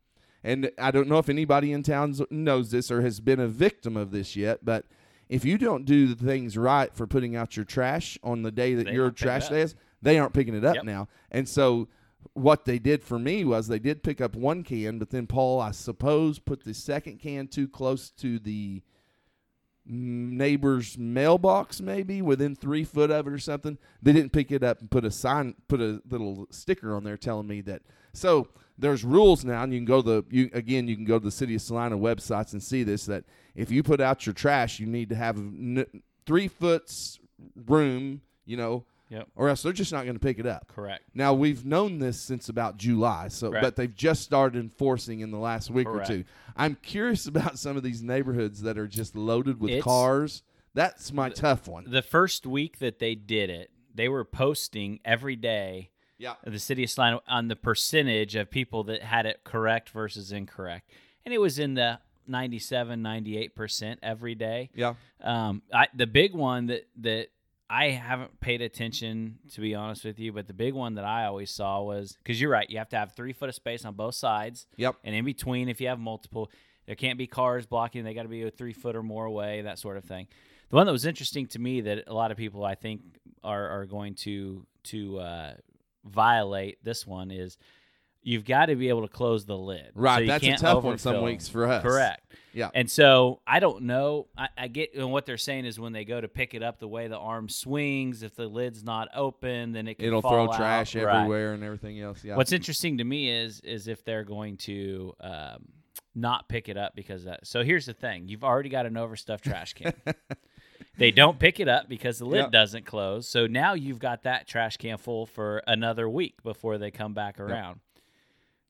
Speaker 3: and I don't know if anybody in town knows this or has been a victim of this yet, but. If you don't do the things right for putting out your trash on the day that
Speaker 2: They
Speaker 3: your
Speaker 2: don't pick it
Speaker 3: trash day is, they aren't picking it up
Speaker 2: Yep.
Speaker 3: now. And so what they did for me was they did pick up one can, but then Paul, I suppose, put the second can too close to the neighbor's mailbox, maybe within three foot of it or something. They didn't pick it up and put a sign, put a little sticker on there telling me that. So there's rules now, and you can go to the you again. You can go to the city of Salina websites and see this. That if you put out your trash, you need to have three foot room. You know,
Speaker 2: Yep.
Speaker 3: or else they're just not going to pick it up.
Speaker 2: Correct.
Speaker 3: Now we've known this since about July, so but they've just started enforcing in the last week
Speaker 2: Correct.
Speaker 3: or two. I'm curious about some of these neighborhoods that are just loaded with
Speaker 2: It's-
Speaker 3: cars. That's my tough one.
Speaker 2: The first week that they did it, they were posting every day
Speaker 3: yeah,
Speaker 2: the city of Salina on the percentage of people that had it correct versus incorrect. And it was in the 97, 98% every day.
Speaker 3: yeah,
Speaker 2: Um, I, the big one that, that I haven't paid attention, to be honest with you, but the big one that I always saw was because you're right, you have to have three foot of space on both sides.
Speaker 3: yep,
Speaker 2: And in between, if you have multiple, there can't be cars blocking. They got to be a three foot or more away, that sort of thing. The one that was interesting to me that a lot of people I think are are going to to uh, violate this one is you've got to be able to close the lid.
Speaker 3: right.
Speaker 2: So
Speaker 3: That's a tough one some weeks for us.
Speaker 2: Correct.
Speaker 3: Yeah,
Speaker 2: And so I don't know. I, I get and what they're saying is when they go to pick it up, the way the arm swings, if the lid's not open, then it can
Speaker 3: it'll throw
Speaker 2: out.
Speaker 3: trash
Speaker 2: Right.
Speaker 3: everywhere and everything else. Yeah,
Speaker 2: What's interesting to me is is if they're going to um, not pick it up because that. So here's the thing: you've already got an overstuffed trash can. they don't pick it up because the lid
Speaker 3: Yep.
Speaker 2: doesn't close. So now you've got that trash can full for another week before they come back around.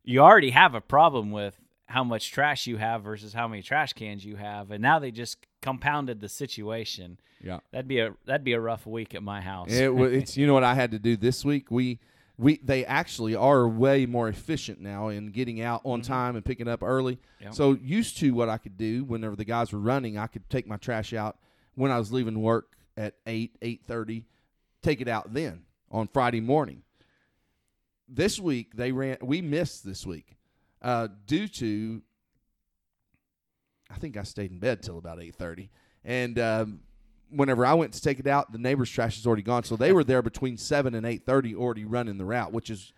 Speaker 2: You already have a problem with how much trash you have versus how many trash cans you have, and now they just compounded the situation.
Speaker 3: yeah.
Speaker 2: That'd be a that'd be a rough week at my house.
Speaker 3: It, it's you know what I had to do this week. We we they actually are way more efficient now in getting out on time and picking up early.
Speaker 2: Mm-hmm. Yep.
Speaker 3: So used to what I could do whenever the guys were running, I could take my trash out when I was leaving work at eight eight thirty, take it out then on Friday morning. This week they ran. We missed this week uh, due to. I think I stayed in bed till about eight thirty, and um, whenever I went to take it out, the neighbor's trash is already gone. So they were there between seven and eight thirty, already running the route, which is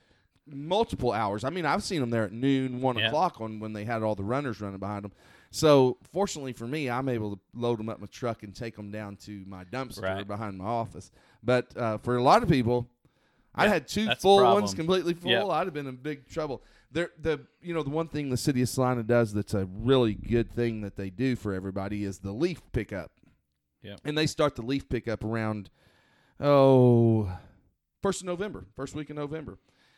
Speaker 3: multiple hours. I mean, I've seen them there at noon, one
Speaker 2: Yeah.
Speaker 3: o'clock on when they had all the runners running behind them. So fortunately for me, I'm able to load them up my truck and take them down to my dumpster
Speaker 2: Right.
Speaker 3: behind my office. But uh, for a lot of people, I had two full ones completely full.
Speaker 2: Yep.
Speaker 3: I'd have been in big trouble. There, the you know the one thing the city of Salina does that's a really good thing that they do for everybody is the leaf pickup.
Speaker 2: Yep.
Speaker 3: And they start the leaf pickup around oh first of November, first week of November.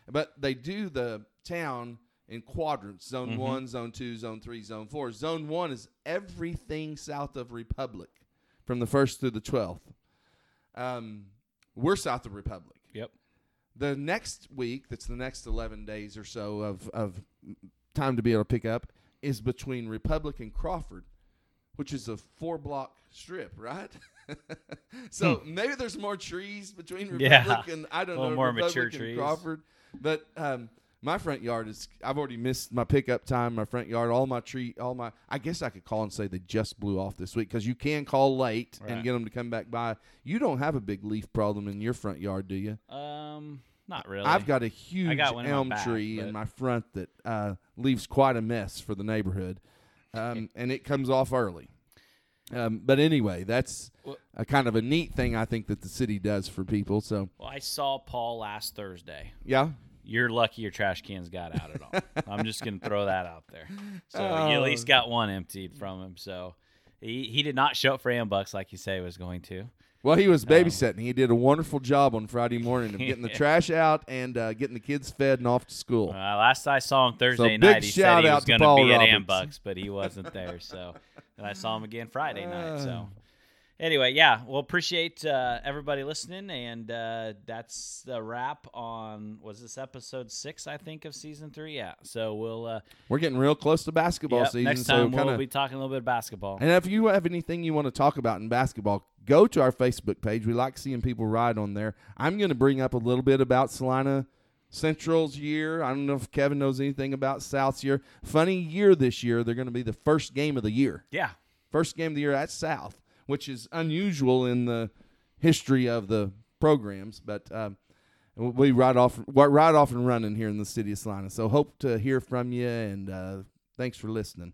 Speaker 3: But they do the town in quadrants: zone
Speaker 2: Mhm.
Speaker 3: one, zone two, zone three, zone four. Zone one is everything south of Republic, from the first through the twelfth. Um, we're south of Republic. The next week, that's the next 11 days or so of, of time to be able to pick up, is between Republic and Crawford, which is a four block strip, right? so maybe there's more trees between
Speaker 2: Hmm. Yeah.
Speaker 3: Republic and I don't
Speaker 2: A
Speaker 3: know
Speaker 2: more
Speaker 3: Republic
Speaker 2: mature trees.
Speaker 3: Crawford, but um, my front yard is. I've already missed my pickup time. My front yard, all my tree, all my. I guess I could call and say they just blew off this week because you can call late and get them to come back by. You don't have a big leaf problem in your front yard, do you?
Speaker 2: Um, not really.
Speaker 3: I've got a huge
Speaker 2: got one in my
Speaker 3: elm
Speaker 2: back,
Speaker 3: tree in my front that uh, leaves quite a mess for the neighborhood, um, and it comes off early. Um, but anyway, that's a kind of a neat thing I think that the city does for people. So
Speaker 2: Well, I saw Paul last Thursday.
Speaker 3: yeah,
Speaker 2: You're lucky your trash cans got out at all. I'm just gonna throw that out there. So you
Speaker 3: Oh.
Speaker 2: at least got one emptied from him. So he, he did not show up for Ambucks like you say he was going to.
Speaker 3: Well, he was babysitting. he did a wonderful job on Friday morning of getting the trash out and uh, getting the kids fed and off to school.
Speaker 2: Uh, last I saw him Thursday
Speaker 3: big
Speaker 2: night, he said he
Speaker 3: out
Speaker 2: was going to be at
Speaker 3: Roberts.
Speaker 2: Ambucks, but he wasn't there. So, and I saw him again Friday night.
Speaker 3: Uh.
Speaker 2: So, anyway, yeah, well, appreciate uh, everybody listening, and uh, that's the wrap on was this episode six, I think, of season three. Yeah, so we'll uh,
Speaker 3: We're getting real close to basketball
Speaker 2: yep,
Speaker 3: season.
Speaker 2: next
Speaker 3: so
Speaker 2: time
Speaker 3: kinda,
Speaker 2: we'll be talking a little bit of basketball.
Speaker 3: And if you have anything you want to talk about in basketball, go to our Facebook page. We like seeing people ride on there. I'm going to bring up a little bit about Salina Central's year. I don't know if Kevin knows anything about South's year. Funny year this year. They're going to be the first game of the year.
Speaker 2: Yeah,
Speaker 3: First game of the year at South, which is unusual in the history of the programs. But um, we ride off, we're right off and running here in the city of Salina. So hope to hear from you, and uh, thanks for listening.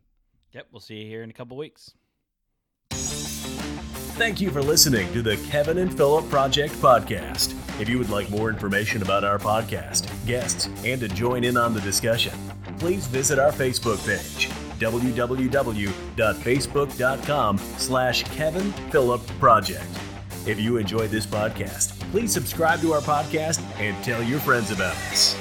Speaker 2: yep, we'll see you here in a couple weeks.
Speaker 1: Thank you for listening to the Kevin and Phillip Project podcast. If you would like more information about our podcast, guests, and to join in on the discussion, please visit our Facebook page, www.facebook.com slash Kevin Phillip Project. If you enjoyed this podcast, please subscribe to our podcast and tell your friends about us.